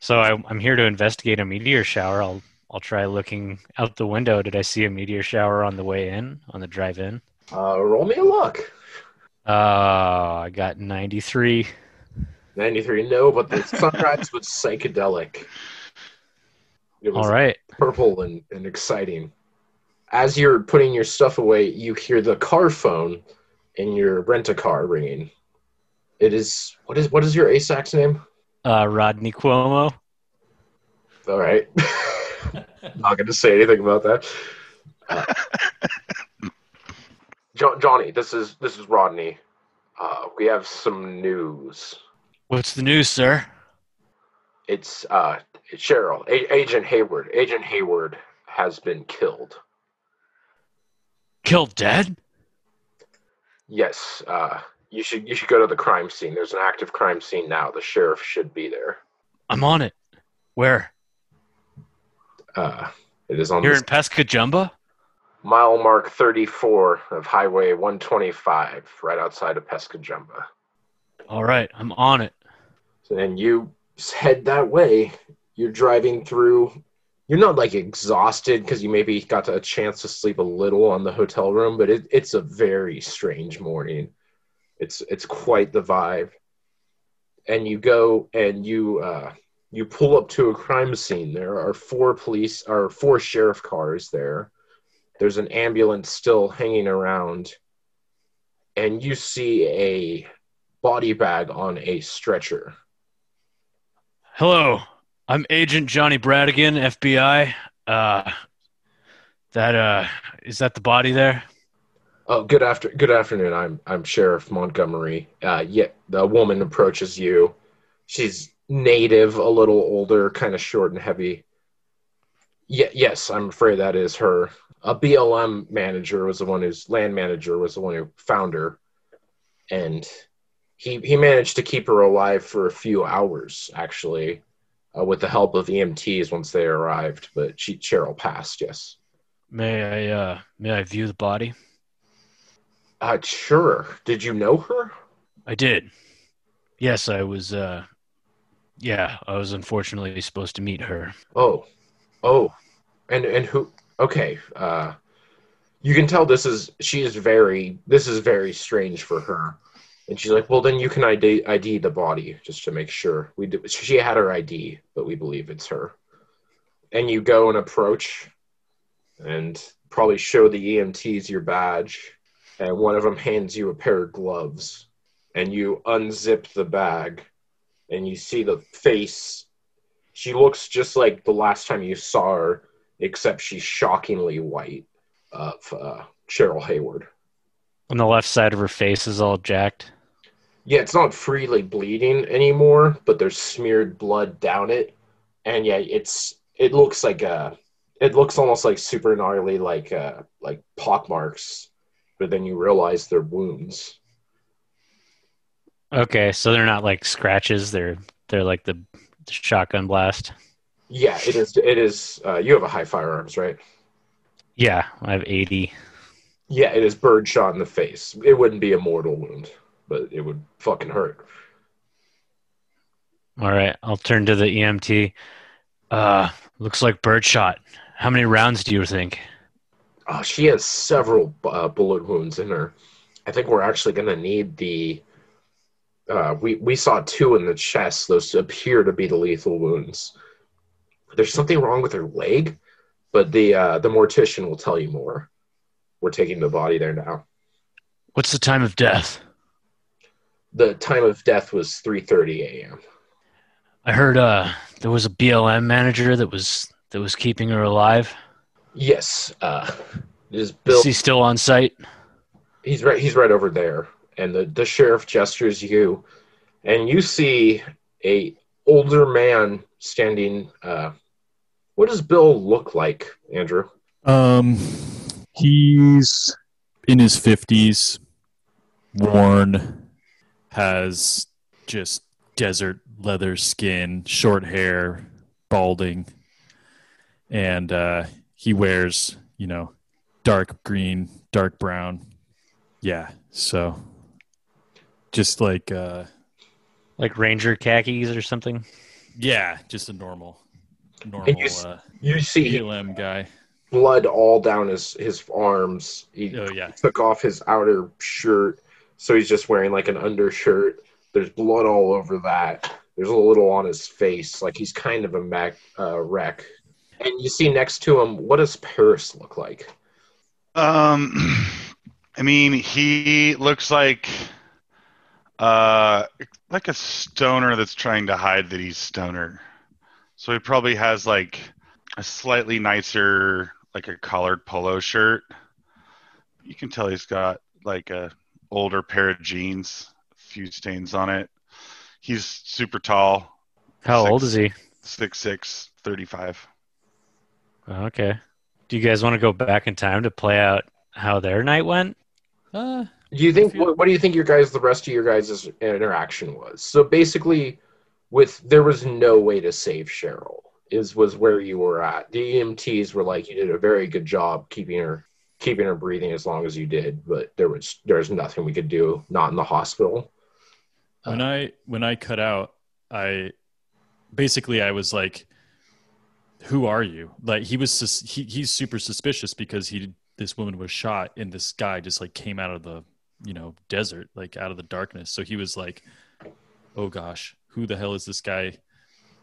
so I, I'm here to investigate a meteor shower. I'll I'll try looking out the window. Did I see a meteor shower on the way in, on the drive in? Uh, roll me a luck. Uh, I got 93. 93, no, but the sunrise was psychedelic. It was All right. purple and, and exciting. As you're putting your stuff away, you hear the car phone in your rent a car ringing. It is what is what is your ASAC's name? Uh, Rodney Cuomo. All right, not going to say anything about that. Uh, jo- Johnny, this is this is Rodney. Uh, we have some news. What's the news, sir? It's uh, Cheryl, A- Agent Hayward. Agent Hayward has been killed. Killed dead? Yes, uh, you should you should go to the crime scene. There's an active crime scene now. The sheriff should be there. I'm on it. Where? Uh, it is on Here the in Pescajumba? mile mark 34 of Highway 125, right outside of Pescajumba. All right, I'm on it. And you head that way. You're driving through. You're not like exhausted because you maybe got a chance to sleep a little on the hotel room, but it, it's a very strange morning. It's it's quite the vibe. And you go and you uh, you pull up to a crime scene. There are four police or four sheriff cars there. There's an ambulance still hanging around, and you see a body bag on a stretcher. Hello, I'm Agent Johnny Bradigan, FBI. Uh, that uh, is that the body there? Oh, good after good afternoon. I'm I'm Sheriff Montgomery. Uh, yeah, the woman approaches you. She's native, a little older, kind of short and heavy. Yeah, yes, I'm afraid that is her. A BLM manager was the one who's land manager was the one who found her, and he he managed to keep her alive for a few hours actually, uh, with the help of EMTs once they arrived. But she Cheryl passed. Yes. May I uh, may I view the body? Uh, sure. Did you know her? I did. Yes, I was. Uh, yeah, I was unfortunately supposed to meet her. Oh, oh, and and who? Okay, uh, you can tell this is she is very this is very strange for her, and she's like, well, then you can ID ID the body just to make sure. We do, she had her ID, but we believe it's her. And you go and approach, and probably show the EMTs your badge, and one of them hands you a pair of gloves, and you unzip the bag, and you see the face she looks just like the last time you saw her, except she's shockingly white. Of uh, Cheryl Hayward. On the left side of her face is all jacked. Yeah, it's not freely bleeding anymore, but there's smeared blood down it, and yeah, it's it looks like a it looks almost like super gnarly, like uh like pock marks, but then you realize they're wounds. Okay, so they're not like scratches. They're they're like the shotgun blast. Yeah, it is. It is. Uh, you have a high firearms, right? Yeah, I have 80. Yeah, it is bird shot in the face. It wouldn't be a mortal wound, but it would fucking hurt. All right, I'll turn to the EMT. Uh, looks like birdshot. How many rounds do you think? Oh, she has several uh, bullet wounds in her. I think we're actually going to need the. Uh, we we saw two in the chest. Those appear to be the lethal wounds. There's something wrong with her leg, but the uh, the mortician will tell you more. We're taking the body there now. What's the time of death? The time of death was 3:30 a.m. I heard uh there was a BLM manager that was that was keeping her alive. Yes, uh, it is Bill. Is he still on site? he's right he's right over there and the, the sheriff gestures you and you see a older man standing uh what does bill look like andrew Um, he's in his fifties, worn, has just desert leather skin, short hair, balding, and uh, he wears, you know, dark green, dark brown. Yeah, so just like, uh, Like Ranger khakis or something? yeah, just a normal. normal s- uh, You see BLM guy. Blood all down his his arms. He Oh yeah, took off his outer shirt, so he's just wearing like an undershirt. There's blood all over that. There's a little on his face, like he's kind of a mac, uh, wreck. And you see next to him, what does Paris look like? Um, I mean, he looks like uh like a stoner that's trying to hide that he's stoner. So he probably has like a slightly nicer, like a collared polo shirt. You can tell he's got like a older pair of jeans, a few stains on it. He's super tall, How Six. old is he? six six, thirty five. Oh, Okay. Do you guys want to go back in time to play out how their night went? uh, Do you think what, what do you think your guys the rest of your guys' interaction was? So basically, with there was no way to save Cheryl. Is was where you were at. The EMTs were like, you did a very good job keeping her keeping her breathing as long as you did, but there was there's nothing we could do. Not in the hospital. when I when I cut out, I basically I was like, "Who are you?" Like he was sus- he he's super suspicious because he this woman was shot and this guy just like came out of the you know desert like out of the darkness. So he was like, "Oh gosh, who the hell is this guy?"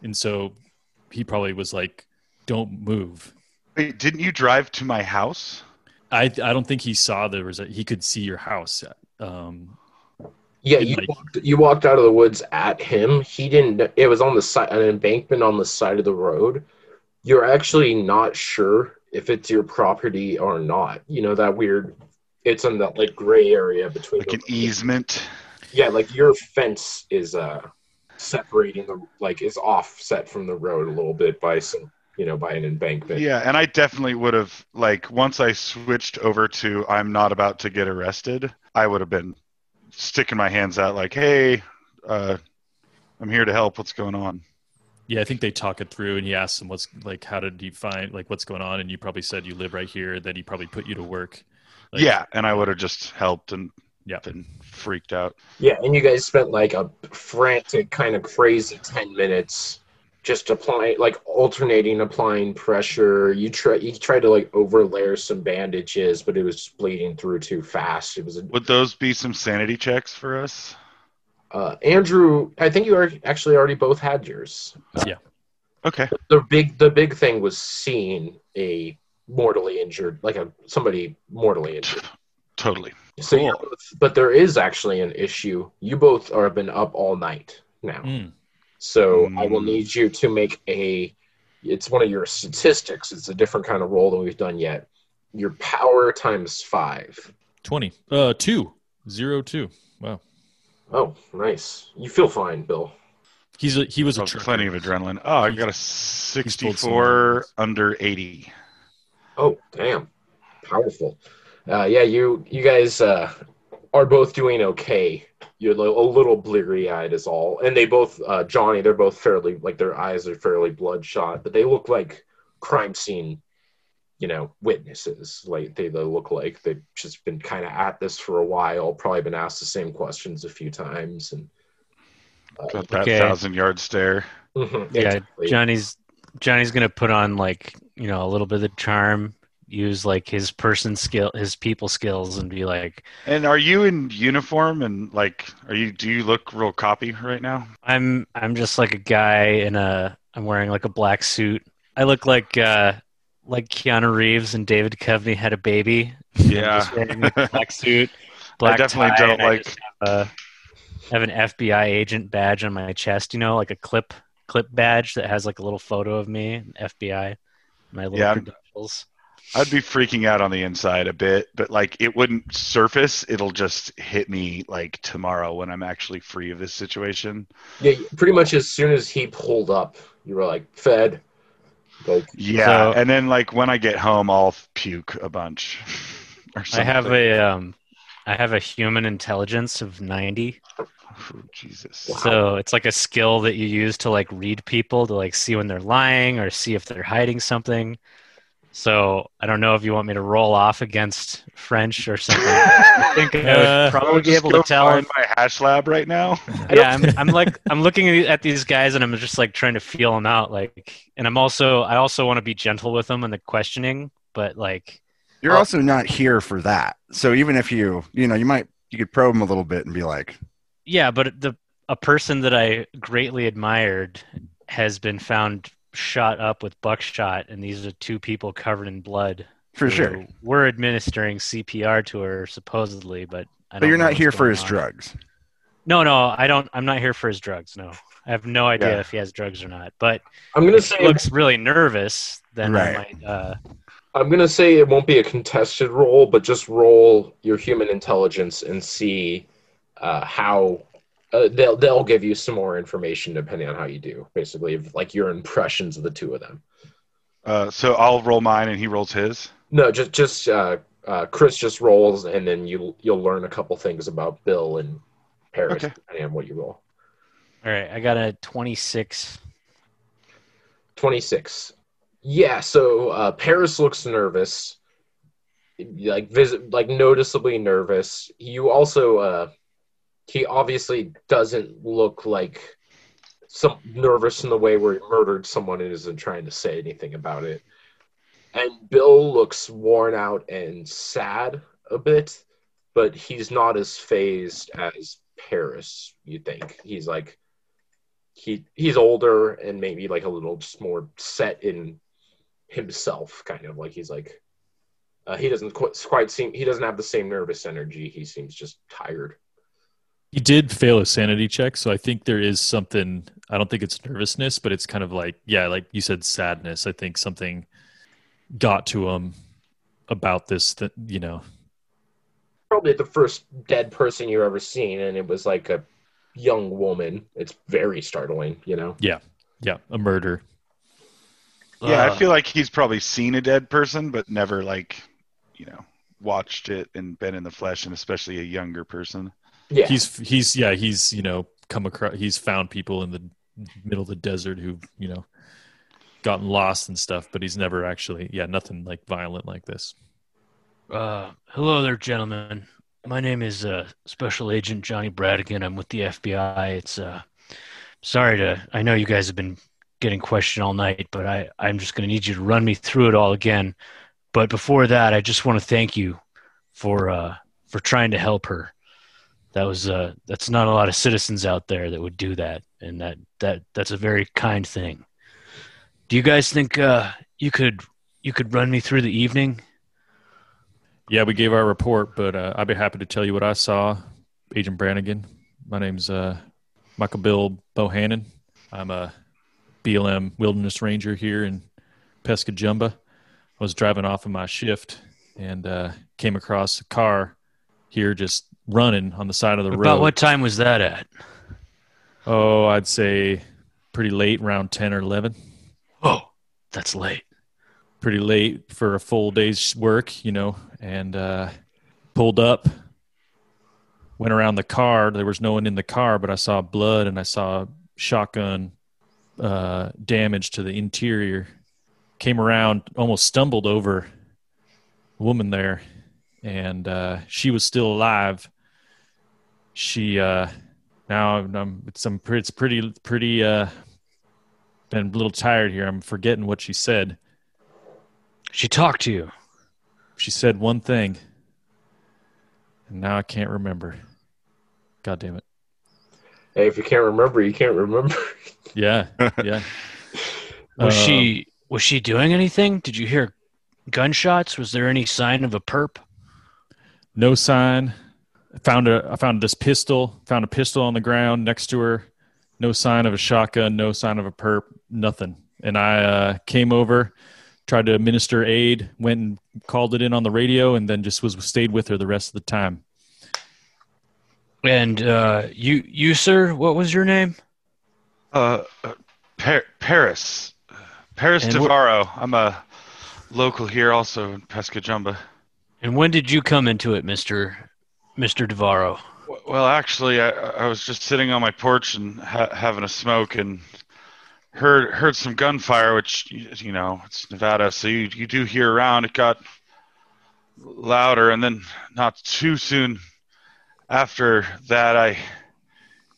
And so he probably was like, "Don't move." Wait, didn't you drive to my house? I I don't think he saw there was a he could see your house. Um, Yeah, you like- walked, you walked out of the woods at him. He didn't. It was on the side, an embankment on the side of the road. You're actually not sure if it's your property or not. You know that weird. It's in that like gray area between. Like the- an easement? Yeah, like your fence is uh separating the like is offset from the road a little bit by some you know by an embankment. Yeah, and I definitely would have like once I switched over to I'm not about to get arrested, I would have been sticking my hands out like, "Hey, uh I'm here to help. What's going on?" Yeah, I think they talk it through, and he asks him what's like, how did you find like what's going on, and you probably said you live right here. Then he probably put you to work. Like, yeah, and I would have just helped and Yeah. been freaked out. Yeah, and you guys spent like a frantic, kind of crazy ten minutes just applying, like alternating, applying pressure. You try, you tried to like overlayer some bandages, but it was bleeding through too fast. It was a, Would those be some sanity checks for us? uh, Andrew. I think you are actually already both had yours. Yeah. Okay. The big, the big thing was seeing a mortally injured, like a somebody mortally injured. Totally. So, you're but there is actually an issue. You both are been up all night now. Mm. So I will Mm. need you to make a. It's one of your statistics. It's a different kind of roll than we've done yet. Your power times five. Twenty. Uh, two zero two. Wow. Oh, nice. You feel fine, Bill. He's a, he was a trucker. plenty of adrenaline. Oh, I got a 64 under 80. Oh, damn, powerful. Uh, yeah, you you guys uh, are both doing okay. You're li- a little bleary eyed, is all. And they both, uh, Johnny, they're both fairly like their eyes are fairly bloodshot, but they look like crime scene, you know, witnesses. Like they, they look like they've just been kind of at this for a while. Probably been asked the same questions a few times, and uh, Got that Okay. thousand yard stare. mhm, Yeah, exactly. Johnny's Johnny's gonna put on like you know a little bit of the charm, use like his person skill, his people skills, and be like, And are you in uniform and like are you do you look real copy right now? I'm I'm just like a guy in a I'm wearing like a black suit. I look like uh like Keanu Reeves and David Duchovny had a baby. Yeah. just wearing a black suit. Black definitely tie, don't I like- have, a, have an FBI agent badge on my chest. You know, like a clip clip badge that has like a little photo of me, FBI, my little Yeah. credentials. I'd be freaking out on the inside a bit, but like it wouldn't surface. It'll just hit me like tomorrow when I'm actually free of this situation. Yeah, pretty much as soon as he pulled up, you were like, "Fed." Like, Yeah, So- and then like when I get home, I'll puke a bunch. or I have a um, I have a human intelligence of ninety. Oh, Jesus. Wow. So it's like a skill that you use to like read people to like see when they're lying or see if they're hiding something. So I don't know if you want me to roll off against French or something. I think I would Uh, probably I'll be able to tell. in my hash lab right now. yeah, I'm, I'm like I'm looking at these guys and I'm just like trying to feel them out, like, and I'm also I also want to be gentle with them in the questioning, but like, You're also not here for that. So even if you, you know, you might, you could probe them a little bit and be like, yeah, but the a person that I greatly admired has been found shot up with buckshot, and these are two people covered in blood. for sure. We're administering CPR to her supposedly, but I But don't you're know not here for his on. drugs. No, no, I don't. I'm not here for his drugs. No, I have no idea Yeah. if he has drugs or not. But I'm gonna if say he looks really nervous, then Right. I might. Uh, I'm gonna say it won't be a contested roll, but just roll your human intelligence and see uh, how uh, they'll they'll give you some more information depending on how you do. Basically, of, like your impressions of the two of them. Uh, so I'll roll mine and he rolls his. No, just just uh, uh, Chris just rolls, and then you you'll learn a couple things about Bill and Paris Okay. depending on what you roll. all right, I got a 26. Twenty six. Yeah, so uh, Paris looks nervous, like visit, like noticeably nervous. You also, uh, he obviously doesn't look like some nervous in the way where he murdered someone and isn't trying to say anything about it. And Bill looks worn out and sad a bit, but he's not as phased as Paris. You think he's like he he's older and maybe like a little just more set in himself, kind of like he's like uh, he doesn't quite, quite seem he doesn't have the same nervous energy. He seems just tired. He did fail a sanity check, so I think there is something. I don't think it's nervousness, but it's kind of like, yeah, like you said, sadness. I think something got to him about this. That you know, Probably the first dead person you've ever seen, and it was like a young woman. It's very startling, you know. yeah, yeah, a murder. Yeah, Uh, I feel like he's probably seen a dead person, but never like, you know, watched it and been in the flesh, and especially a younger person. Yeah, He's he's yeah he's you know come across. He's found people in the middle of the desert who you know gotten lost and stuff, but he's never actually yeah nothing like violent like this. Uh, hello there, gentlemen. My name is uh, Special Agent Johnny Bradigan. I'm with the FBI. It's uh, sorry to. I know you guys have been getting questioned all night, but I I'm just going to need you to run me through it all again. But before that, I just want to thank you for uh, for trying to help her. That was uh, that's not a lot of citizens out there that would do that, and that that that's a very kind thing. Do you guys think uh, you could you could run me through the evening? Yeah, we gave our report, but uh, I'd be happy to tell you what I saw. Agent Brannigan. My name's uh, Michael Bill Bohannon. I'm a BLM Wilderness Ranger here in Pescajumba. I was driving off of my shift and uh, came across a car here just running on the side of the road. About what time was that at? Oh, I'd say pretty late, around 10 or 11. Oh, that's late. pretty late for a full day's work, you know, and uh, pulled up, went around the car. There was no one in the car, but I saw blood and I saw shotgun uh, damage to the interior. Came around, almost stumbled over a woman there, and uh, she was still alive. She uh, now I'm, it's some it's pretty pretty uh, been a little tired here. I'm forgetting what she said. She talked to you. She said one thing, and now I can't remember. God damn it. Hey, if you can't remember, you can't remember. Yeah, yeah. Was Uh, she was she doing anything? Did you hear gunshots? Was there any sign of a perp? No sign. I found a. I found this pistol. Found a pistol on the ground next to her. No sign of a shotgun. No sign of a perp. Nothing. And I uh, came over, tried to administer aid. Went and called it in on the radio, and then just was stayed with her the rest of the time. And uh, you you sir, what was your name? Uh, uh Par- Paris, Paris And wh- Devaro. I'm a local here, also in Pescajumba. And when did you come into it, Mister Mister Devaro? Well, actually, I, I was just sitting on my porch and ha- having a smoke, and heard heard some gunfire, which you know it's Nevada, so you you do hear around. It got louder, and then not too soon after that, I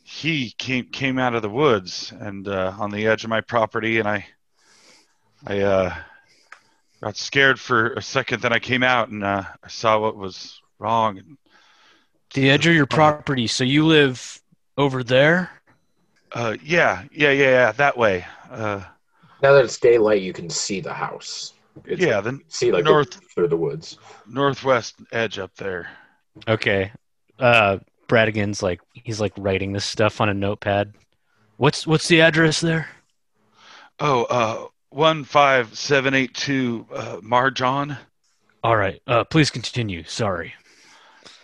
he came came out of the woods and uh, on the edge of my property, and I I uh, got scared for a second. Then I came out and uh, I saw what was wrong. The edge of your property. So you live over there? Uh, yeah, yeah, yeah, yeah, that way. Uh, Now that it's daylight, you can see the house. It's, yeah, then see like north- the, through the woods. northwest edge up there. Okay. Uh, Bradigan's like he's like writing this stuff on a notepad. What's what's the address there? Oh, uh, one five seven eight two uh, Marjon. All right. Uh, please continue. Sorry.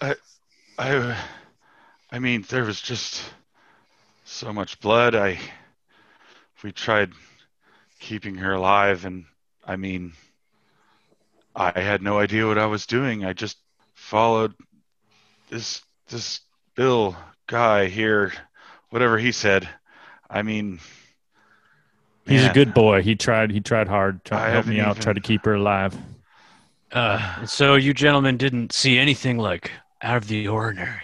I, I mean, there was just so much blood. I, we tried keeping her alive, and I mean, I had no idea what I was doing. I just followed this this Bill guy here, whatever he said. I mean, He's a good boy. He tried. He tried hard. I to help me haven't out. Try to keep her alive. Uh, so you gentlemen didn't see anything like out of the ordinary.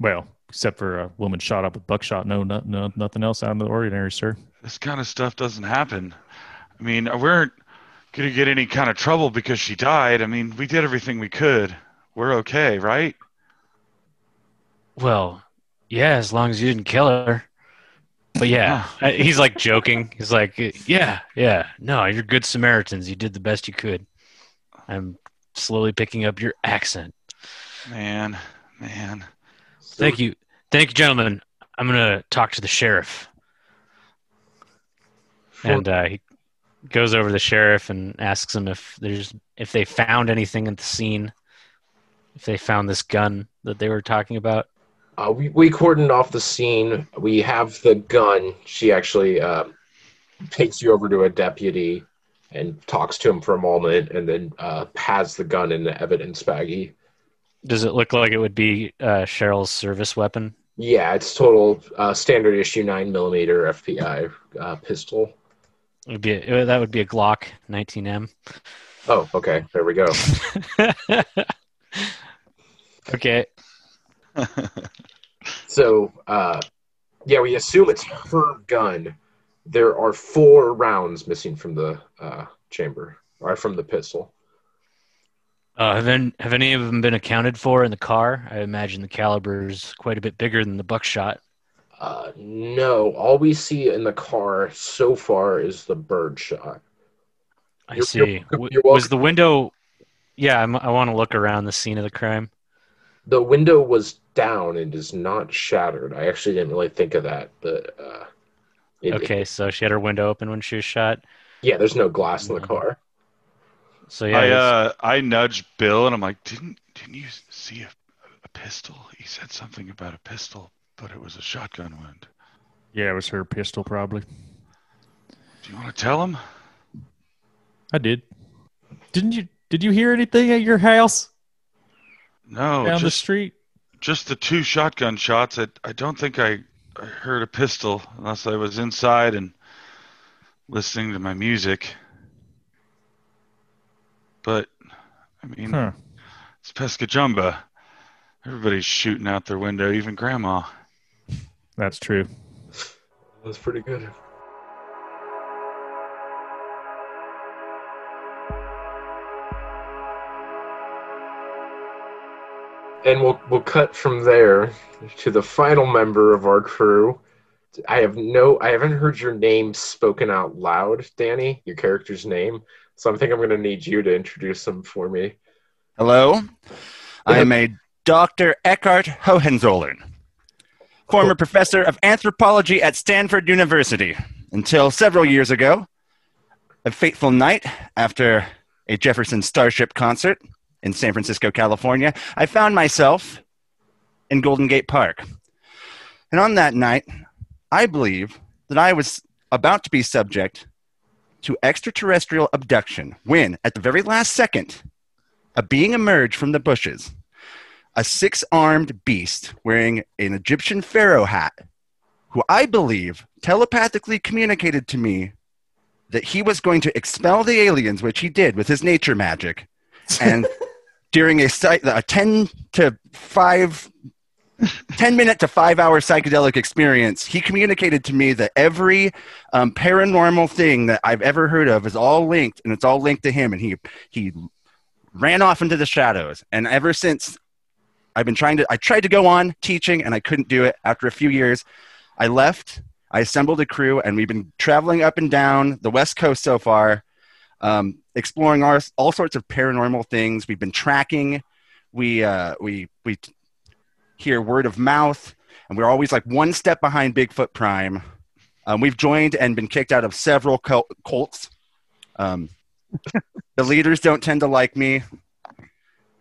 Well, except for a woman shot up with buckshot. No, no, no nothing else out of the ordinary, sir. this kind of stuff doesn't happen. I mean, we weren't gonna get any kind of trouble because she died. I mean, we did everything we could. We're okay, right? Well, yeah, as long as you didn't kill her. But yeah, he's like joking. He's like, yeah, yeah, no, you're good Samaritans. You did the best you could. I'm slowly picking up your accent. Man, man. Thank you. Thank you, gentlemen. I'm going to talk to the sheriff. And uh, he goes over to the sheriff and asks him if there's if they found anything at the scene, if they found this gun that they were talking about. Uh, we, we cordoned off the scene. We have the gun. She actually uh, takes you over to a deputy and talks to him for a moment and then uh, pads the gun in the evidence baggie. Does it look like it would be uh, Cheryl's service weapon? Yeah, it's total uh, standard issue 9 millimeter FBI uh, pistol. It would be a, that would be a Glock 19M. Oh, okay. There we go. okay. So, uh, yeah, we assume it's her gun. There are four rounds missing from the uh, chamber, or from the pistol. Uh, have, any, have any of them been accounted for in the car? I imagine the caliber is quite a bit bigger than the buckshot. Uh, no, all we see in the car so far is the bird shot. I You're- see. you're- you're was the window? Yeah, I'm, I want to look around the scene of the crime. The window was down and is not shattered. I actually didn't really think of that, but uh, it- Okay, so she had her window open when she was shot. yeah, there's no glass in the car. So yeah, I it's- uh I nudged Bill and I'm like, didn't didn't you see a, a pistol? He said something about a pistol, but it was a shotgun wound. Yeah, it was her pistol, probably. Do you want to tell him? I did. Didn't you? Did you hear anything at your house No, down the just street? just the two shotgun shots. I I don't think I, I heard a pistol unless I was inside and listening to my music. But I mean, Huh. it's Pescajumba. Everybody's shooting out their window, even Grandma. That's true. That's pretty good. And we'll we'll cut from there to the final member of our crew. I have no I haven't heard your name spoken out loud, Danny, your character's name. So I think I'm gonna need you to introduce him for me. Hello, I am a Dr. Eckhart Hohenzollern, former professor of anthropology at Stanford University. Until several years ago, a fateful night after a Jefferson Starship concert in San Francisco, California, I found myself in Golden Gate Park. And on that night, I believe that I was about to be subject to extraterrestrial abduction when, at the very last second, a being emerged from the bushes, a six armed beast wearing an Egyptian pharaoh hat who I believe telepathically communicated to me that he was going to expel the aliens, which he did with his nature magic. And during a, a 10 to 5 10 minute to 5 hour psychedelic experience, he communicated to me that every um, paranormal thing that I've ever heard of is all linked and it's all linked to him. And he he ran off into the shadows. And ever since I've been trying to I tried to go on teaching and I couldn't do it. After a few years. I left, I assembled a crew and we've been traveling up and down the west coast so far. Um, exploring our, all sorts of paranormal things. We've been tracking. We uh, we we hear word of mouth, and we're always like one step behind Bigfoot Prime. Um, we've joined and been kicked out of several cult- cults. Um, the leaders don't tend to like me.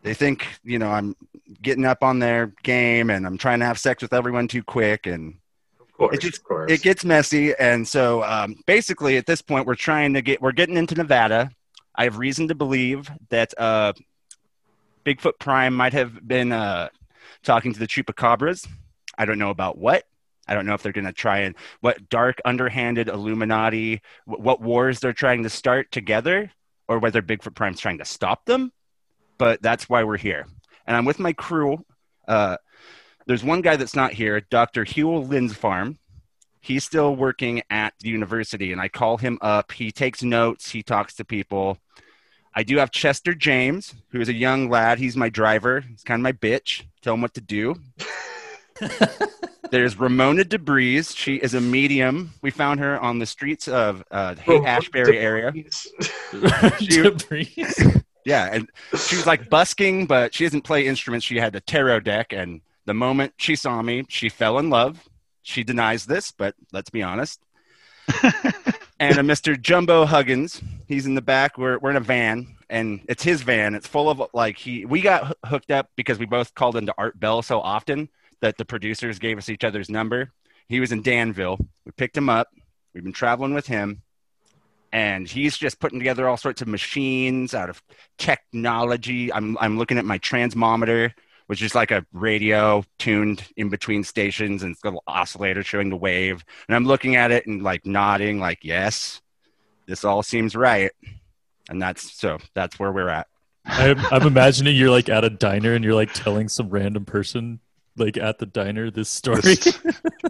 They think you know I'm getting up on their game, and I'm trying to have sex with everyone too quick, and Of course, It just- it gets messy and so um, basically at this point we're trying to get we're getting into nevada i have reason to believe that uh, bigfoot prime might have been uh, talking to the chupacabras. I don't know about what. I don't know if they're going to try and what dark underhanded illuminati wh- what wars they're trying to start together or whether bigfoot prime's trying to stop them. But that's why we're here. And i'm with my crew uh, there's one guy that's not here dr hugh linsfarm he's still working at the university and i call him up. He takes notes. He talks to people. I do have chester james who's a young lad. He's my driver. He's kind of my bitch. Tell him what to do. There's ramona debris she is a medium. We found her on the streets of uh, the Haight ashbury area. She- Debris. yeah and she was like busking but she doesn't play instruments. She had the tarot deck and the moment she saw me she fell in love she denies this but let's be honest and a Mr. Jumbo Huggins. He's in the back. We're we're in a van, and it's his van. It's full of like he. We got hooked up because we both called into Art Bell so often that the producers gave us each other's number. He was in Danville. We picked him up. We've been traveling with him, and he's just putting together all sorts of machines out of technology. I'm I'm looking at my transmometer, which is like a radio tuned in between stations, and it's got a little oscillator showing the wave. And I'm looking at it and like nodding, like, yes, this all seems right. And that's so that's where we're at. I'm, I'm imagining you're like at a diner and you're like telling some random person like at the diner this story.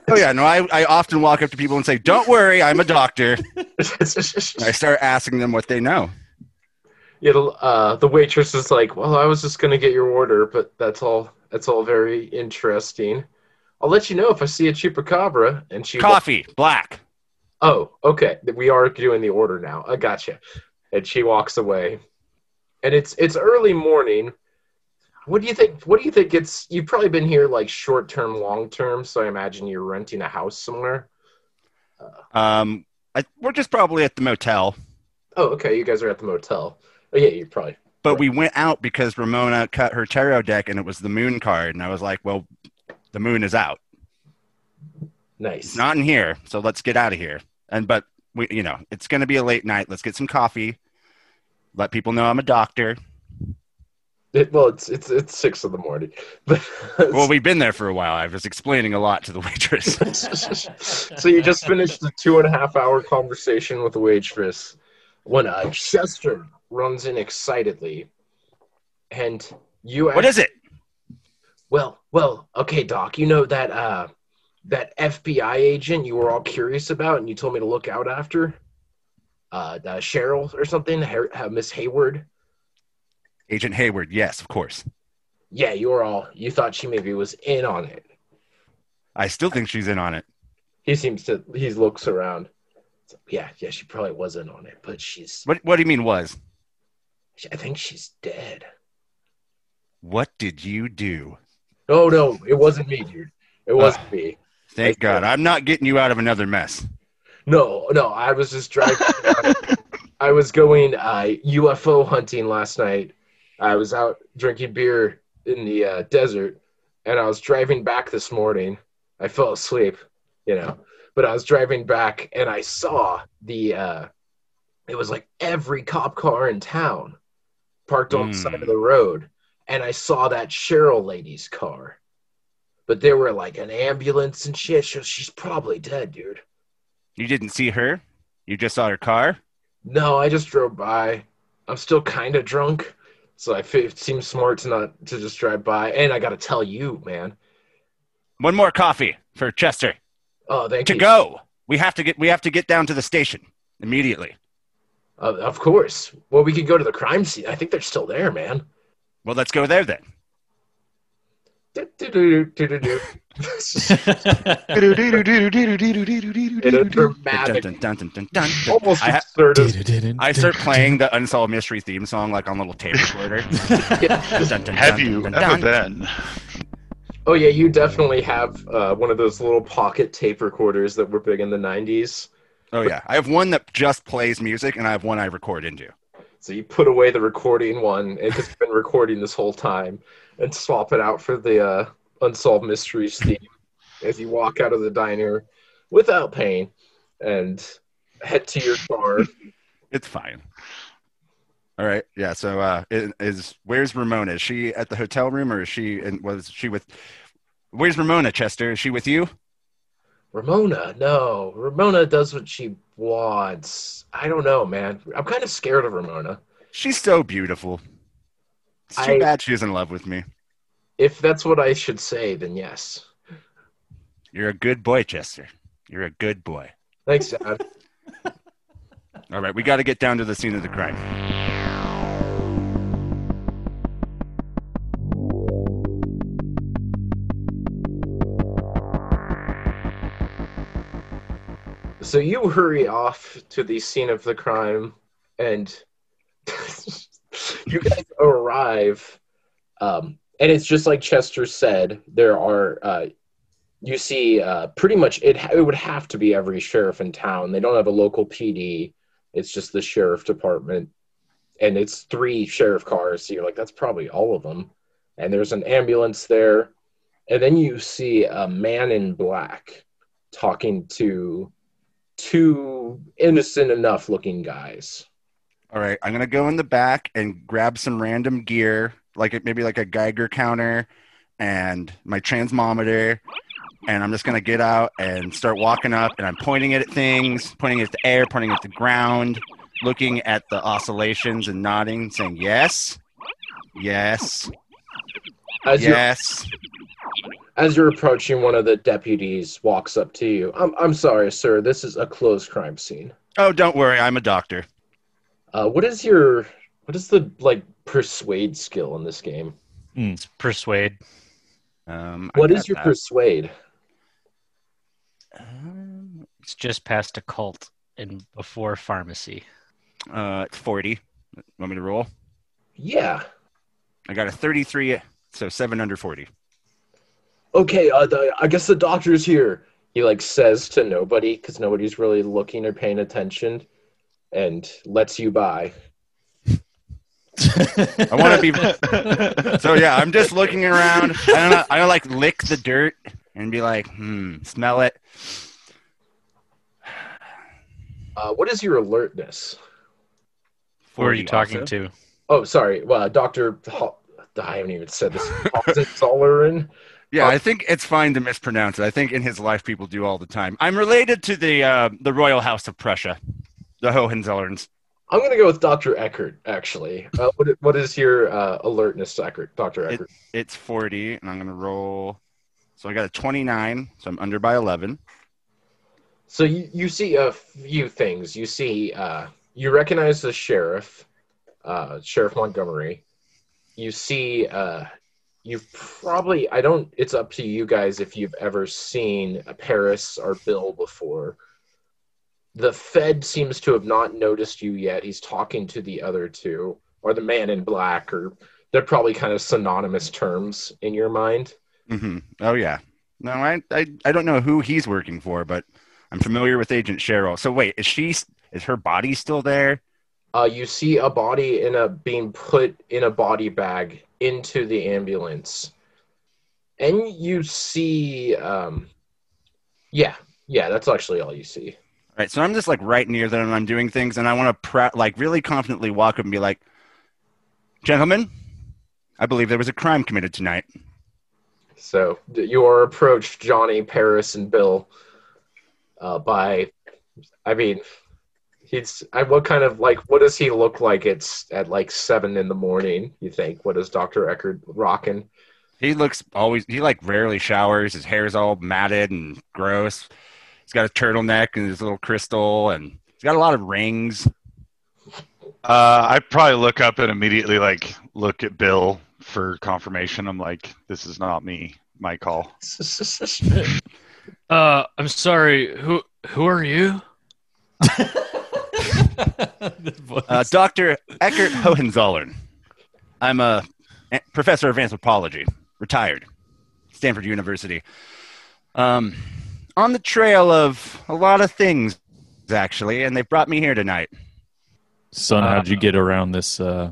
Oh yeah, no, I, I often walk up to people and say, Don't worry, I'm a doctor. I start asking them what they know. The, uh, the waitress is like, "Well, I was just gonna get your order, but that's all. That's all very interesting. I'll let you know if I see a chupacabra." And she, Coffee, black. oh, okay, we are doing the order now. I gotcha. And she walks away, and it's it's early morning. What do you think? What do you think? It's you've probably been here like short term, long term. So I imagine you're renting a house somewhere. Um I, we're just probably at the motel. Oh, okay, you guys are at the motel. Oh yeah, you probably. But we went out because Ramona cut her tarot deck and it was the moon card. And I was like, Well, the moon is out. Nice. It's not in here, so let's get out of here. And but we you know, it's gonna be a late night. Let's get some coffee. Let people know I'm a doctor. It, well, it's it's it's six in the morning, but Well, we've been there for a while. I was explaining a lot to the waitress. so you just finished a two and a half hour conversation with the waitress when uh, Chester runs in excitedly, and you. what is it? Well, well, okay, Doc. You know that uh, that FBI agent you were all curious about, and you told me to look out after. Uh, uh Cheryl or something, Har- uh, Miss Hayward. Agent Hayward, yes, of course. Yeah, you were all. You thought she maybe was in on it. I still think she's in on it. He seems to. He looks around. Yeah, yeah, she probably was in on it, but she's. What what do you mean was? I think she's dead. What did you do? Oh no, it wasn't me, dude. It wasn't me. Thank God. I'm not getting you out of another mess. No, no, I was just driving. I was going uh, UFO hunting last night. I was out drinking beer in the uh, desert, and I was driving back this morning. I fell asleep, you know, but I was driving back, and I saw the. Uh, it was like every cop car in town parked on the Mm. side of the road, and I saw that Cheryl lady's car but there were like an ambulance and shit. So she's probably dead, dude. You didn't see her? You just saw her car? No, I just drove by. I'm still kind of drunk, so I fe- it seems smart to not to just drive by. And I got to tell you, man. One more coffee for Chester. Oh, thank To you. go. We have to get we have to get down to the station immediately. Uh, of course. Well, we could go to the crime scene. I think they're still there, man. Well, let's go there then. Almost I ha- absurd. I start playing the Unsolved Mystery theme song like on a little tape recorder. Have dun, you dun, ever dun. been? Oh yeah, you definitely have uh, one of those little pocket tape recorders that were big in the '90s. Oh yeah, I have one that just plays music, and I have one I record into. So you put away the recording one because you've been recording this whole time, and swap it out for the uh, unsolved mysteries theme as you walk out of the diner without pain and head to your car. It's fine. All right, yeah. So, uh, is, is where's Ramona? Is she at the hotel room, or is she? And was she with? Where's Ramona, Chester? Is she with you? Ramona, no, Ramona does what she wants. I don't know, man. I'm kind of scared of Ramona. She's so beautiful. It's too I- bad she's in love with me. If that's what I should say, then yes. You're a good boy, Chester. You're a good boy. Thanks, Dad. All right, we got to get down to the scene of the crime. So you hurry off to the scene of the crime, and you guys arrive. Um, and it's just like Chester said. There are uh, you see uh, pretty much it. It would have to be every sheriff in town. They don't have a local PD. It's just the sheriff department, and it's three sheriff cars. So you're like, that's probably all of them. And there's an ambulance there, and then you see a man in black talking to two innocent enough looking guys. All right, I'm gonna go in the back and grab some random gear, like it- maybe like a Geiger counter and my transmometer, and I'm just gonna get out and start walking up, and I'm pointing it at things, pointing it at the air, pointing at the ground, looking at the oscillations and nodding, saying yes, yes, As yes. As you're approaching, one of the deputies walks up to you. I'm I'm sorry, sir. This is a closed crime scene. Oh, don't worry, I'm a doctor. Uh, what is your what is the like persuade skill in this game? It's persuade. Um, What is your that. persuade? Um, It's just past a cult and before pharmacy. uh, 40. Want me to roll? Yeah. I got a 33, so seven under 40. Okay. Uh, the, I guess the doctor's here. He like says to nobody because nobody's really looking or paying attention, and lets you by. I want to be. so yeah, I'm just looking around. I don't know. I don't like lick the dirt and be like, hmm, smell it. Uh, what is your alertness? Who are you talking also. to? Oh, sorry. Well, Doctor. Ho- I haven't even said this. Hohenzollern. Yeah, I think it's fine to mispronounce it. I think in his life people do all the time. I'm related to the uh, the royal house of Prussia, the Hohenzollerns. I'm gonna go with Doctor Eckert. Actually, uh, what what is your uh, alertness, Eckert? It- Eckert. It's 40, and I'm gonna roll. So I got a 29, so I'm under by 11. So you, you see a few things. You see, uh, you recognize the sheriff, uh, Sheriff Montgomery. You see, uh, you've probably, I don't, it's up to you guys if you've ever seen Paris or Bill before. The Fed seems to have not noticed you yet. He's talking to the other two, or the man in black, or they're probably kind of synonymous terms in your mind. Mm-hmm. Oh yeah. No, I, I I don't know who he's working for, but I'm familiar with Agent Cheryl. So wait, is she is her body still there? uh, you see a body in a being put in a body bag into the ambulance, and you see, um, yeah, yeah, that's actually all you see. All right, so I'm just like right near them and I'm doing things and I want to like really confidently walk up and be like, "Gentlemen, I believe there was a crime committed tonight." So you are approached, Johnny, Paris, and Bill, uh, by, I mean, he's. I, what kind of like? What does he look like? It's at like seven in the morning. You think? What is Doctor Eckert rocking? He looks always. He like rarely showers. His hair's all matted and gross. He's got a turtleneck and his little crystal, and he's got a lot of rings. Uh, I probably look up and immediately like look at Bill for confirmation. I'm like, this is not me. My call. Uh, I'm sorry. Who who are you? Uh, Dr. Eckert Hohenzollern. I'm a professor of anthropology, retired, Stanford University. Um, on the trail of a lot of things, actually, and they brought me here tonight. Son, how'd you get around this uh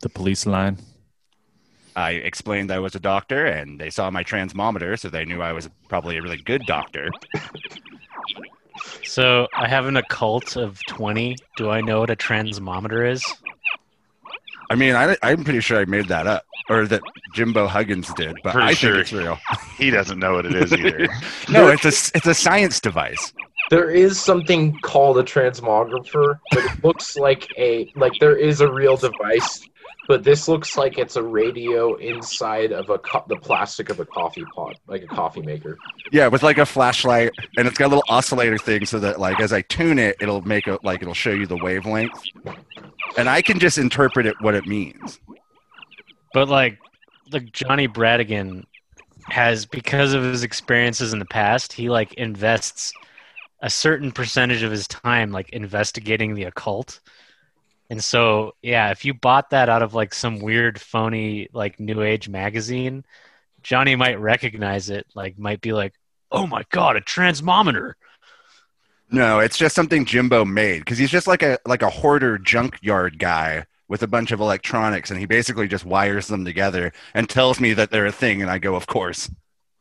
the police line? I explained I was a doctor, and they saw my transmometer, so they knew I was probably a really good doctor. So I have an occult of twenty. Do I know what a transmometer is? I mean, I, I'm pretty sure I made that up, or that Jimbo Huggins did, but Pretty I sure. think it's real. He doesn't know what it is either. No, it's a it's a science device. There is something called a transmographer, but it looks like a like there is a real device, but this looks like it's a radio inside of a co- the plastic of a coffee pot, like a coffee maker. Yeah, with like a flashlight, and it's got a little oscillator thing, so that like as I tune it, it'll make a like it'll show you the wavelength, and I can just interpret it what it means. But like, like Johnny Bradigan has because of his experiences in the past, he like invests a certain percentage of his time like investigating the occult. And so, yeah, if you bought that out of like some weird phony like new age magazine, Johnny might recognize it, like might be like, "Oh my god, a transmometer." No, it's just something Jimbo made because he's just like a like a hoarder junkyard guy with a bunch of electronics, and he basically just wires them together and tells me that they're a thing, and I go, of course.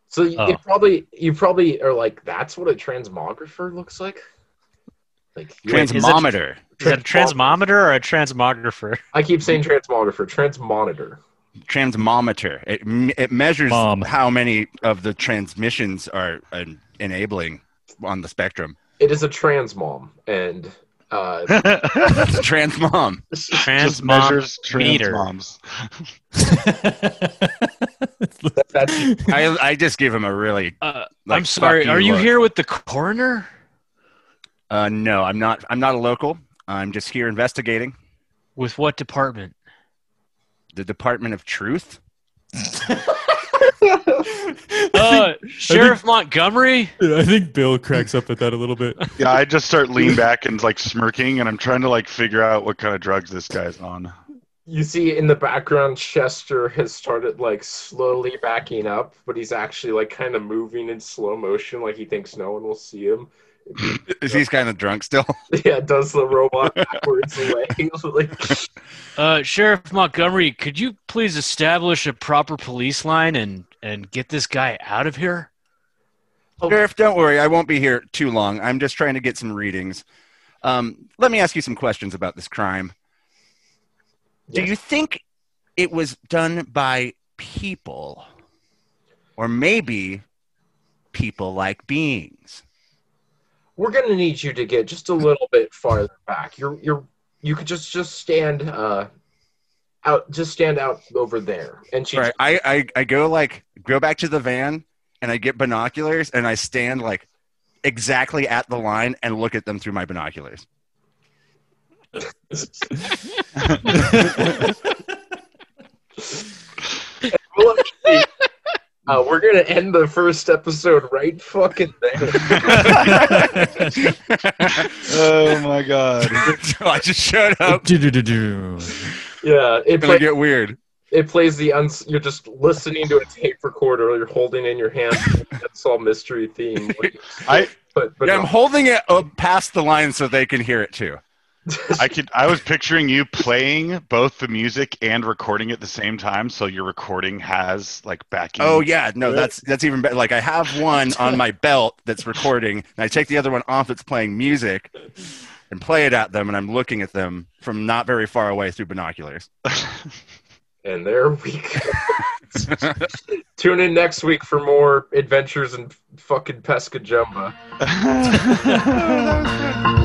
So you Oh. it probably you probably are like that's what a transmographer looks like. Like you- is it- Transmometer. Is that a transmometer or a transmographer? I keep saying transmographer, transmonitor. transmometer. It, it measures Mom. how many of the transmissions are uh, enabling on the spectrum. It is a transmom, and uh, It's a transmom. Just Transmom measures trans meter. moms. that's I, I just give him a really. Uh, Like, I'm sorry. Are you you look. here with the coroner? Uh, no, I'm not. I'm not a local. I'm just here investigating With what department? the Department of Truth. Uh, Sheriff Montgomery. I think Bill cracks up at that a little bit. Yeah, I just start leaning back and like smirking, and I'm trying to like figure out what kind of drugs this guy's on. you see in the background Chester has started like slowly backing up, but he's actually like kind of moving in slow motion, like he thinks no one will see him. Is he's kind of drunk still. Yeah, does the robot backwards legs like Uh, Sheriff Montgomery, could you please establish a proper police line and and get this guy out of here? Sheriff, don't worry. I won't be here too long. I'm just trying to get some readings. Um, let me ask you some questions about this crime. Do you think it was done by people, or maybe people like beings? We're gonna need you to get just a little bit farther back. You're you're you could just just stand uh out just stand out over there. And she Right. I, I I go like go back to the van and I get binoculars and I stand like exactly at the line and look at them through my binoculars. Well, let's see. Uh, we're gonna end the first episode right fucking there. Oh my god! I just showed up. Do-do-do-do. yeah, it It's gonna play, get weird. it plays the uns. You're just listening to a tape recorder. You're holding in your hand That's all mystery theme. Like, I but but Yeah, I'm holding it up past the line so they can hear it too. I could I was picturing you playing both the music and recording at the same time, so your recording has like backing. Oh yeah, no, that's that's even better. Like I have one on my belt that's recording, and I take the other one off that's playing music, and play it at them, and I'm looking at them from not very far away through binoculars. and there we go. Tune in next week for more adventures in fucking Pesca Jumba. that was good.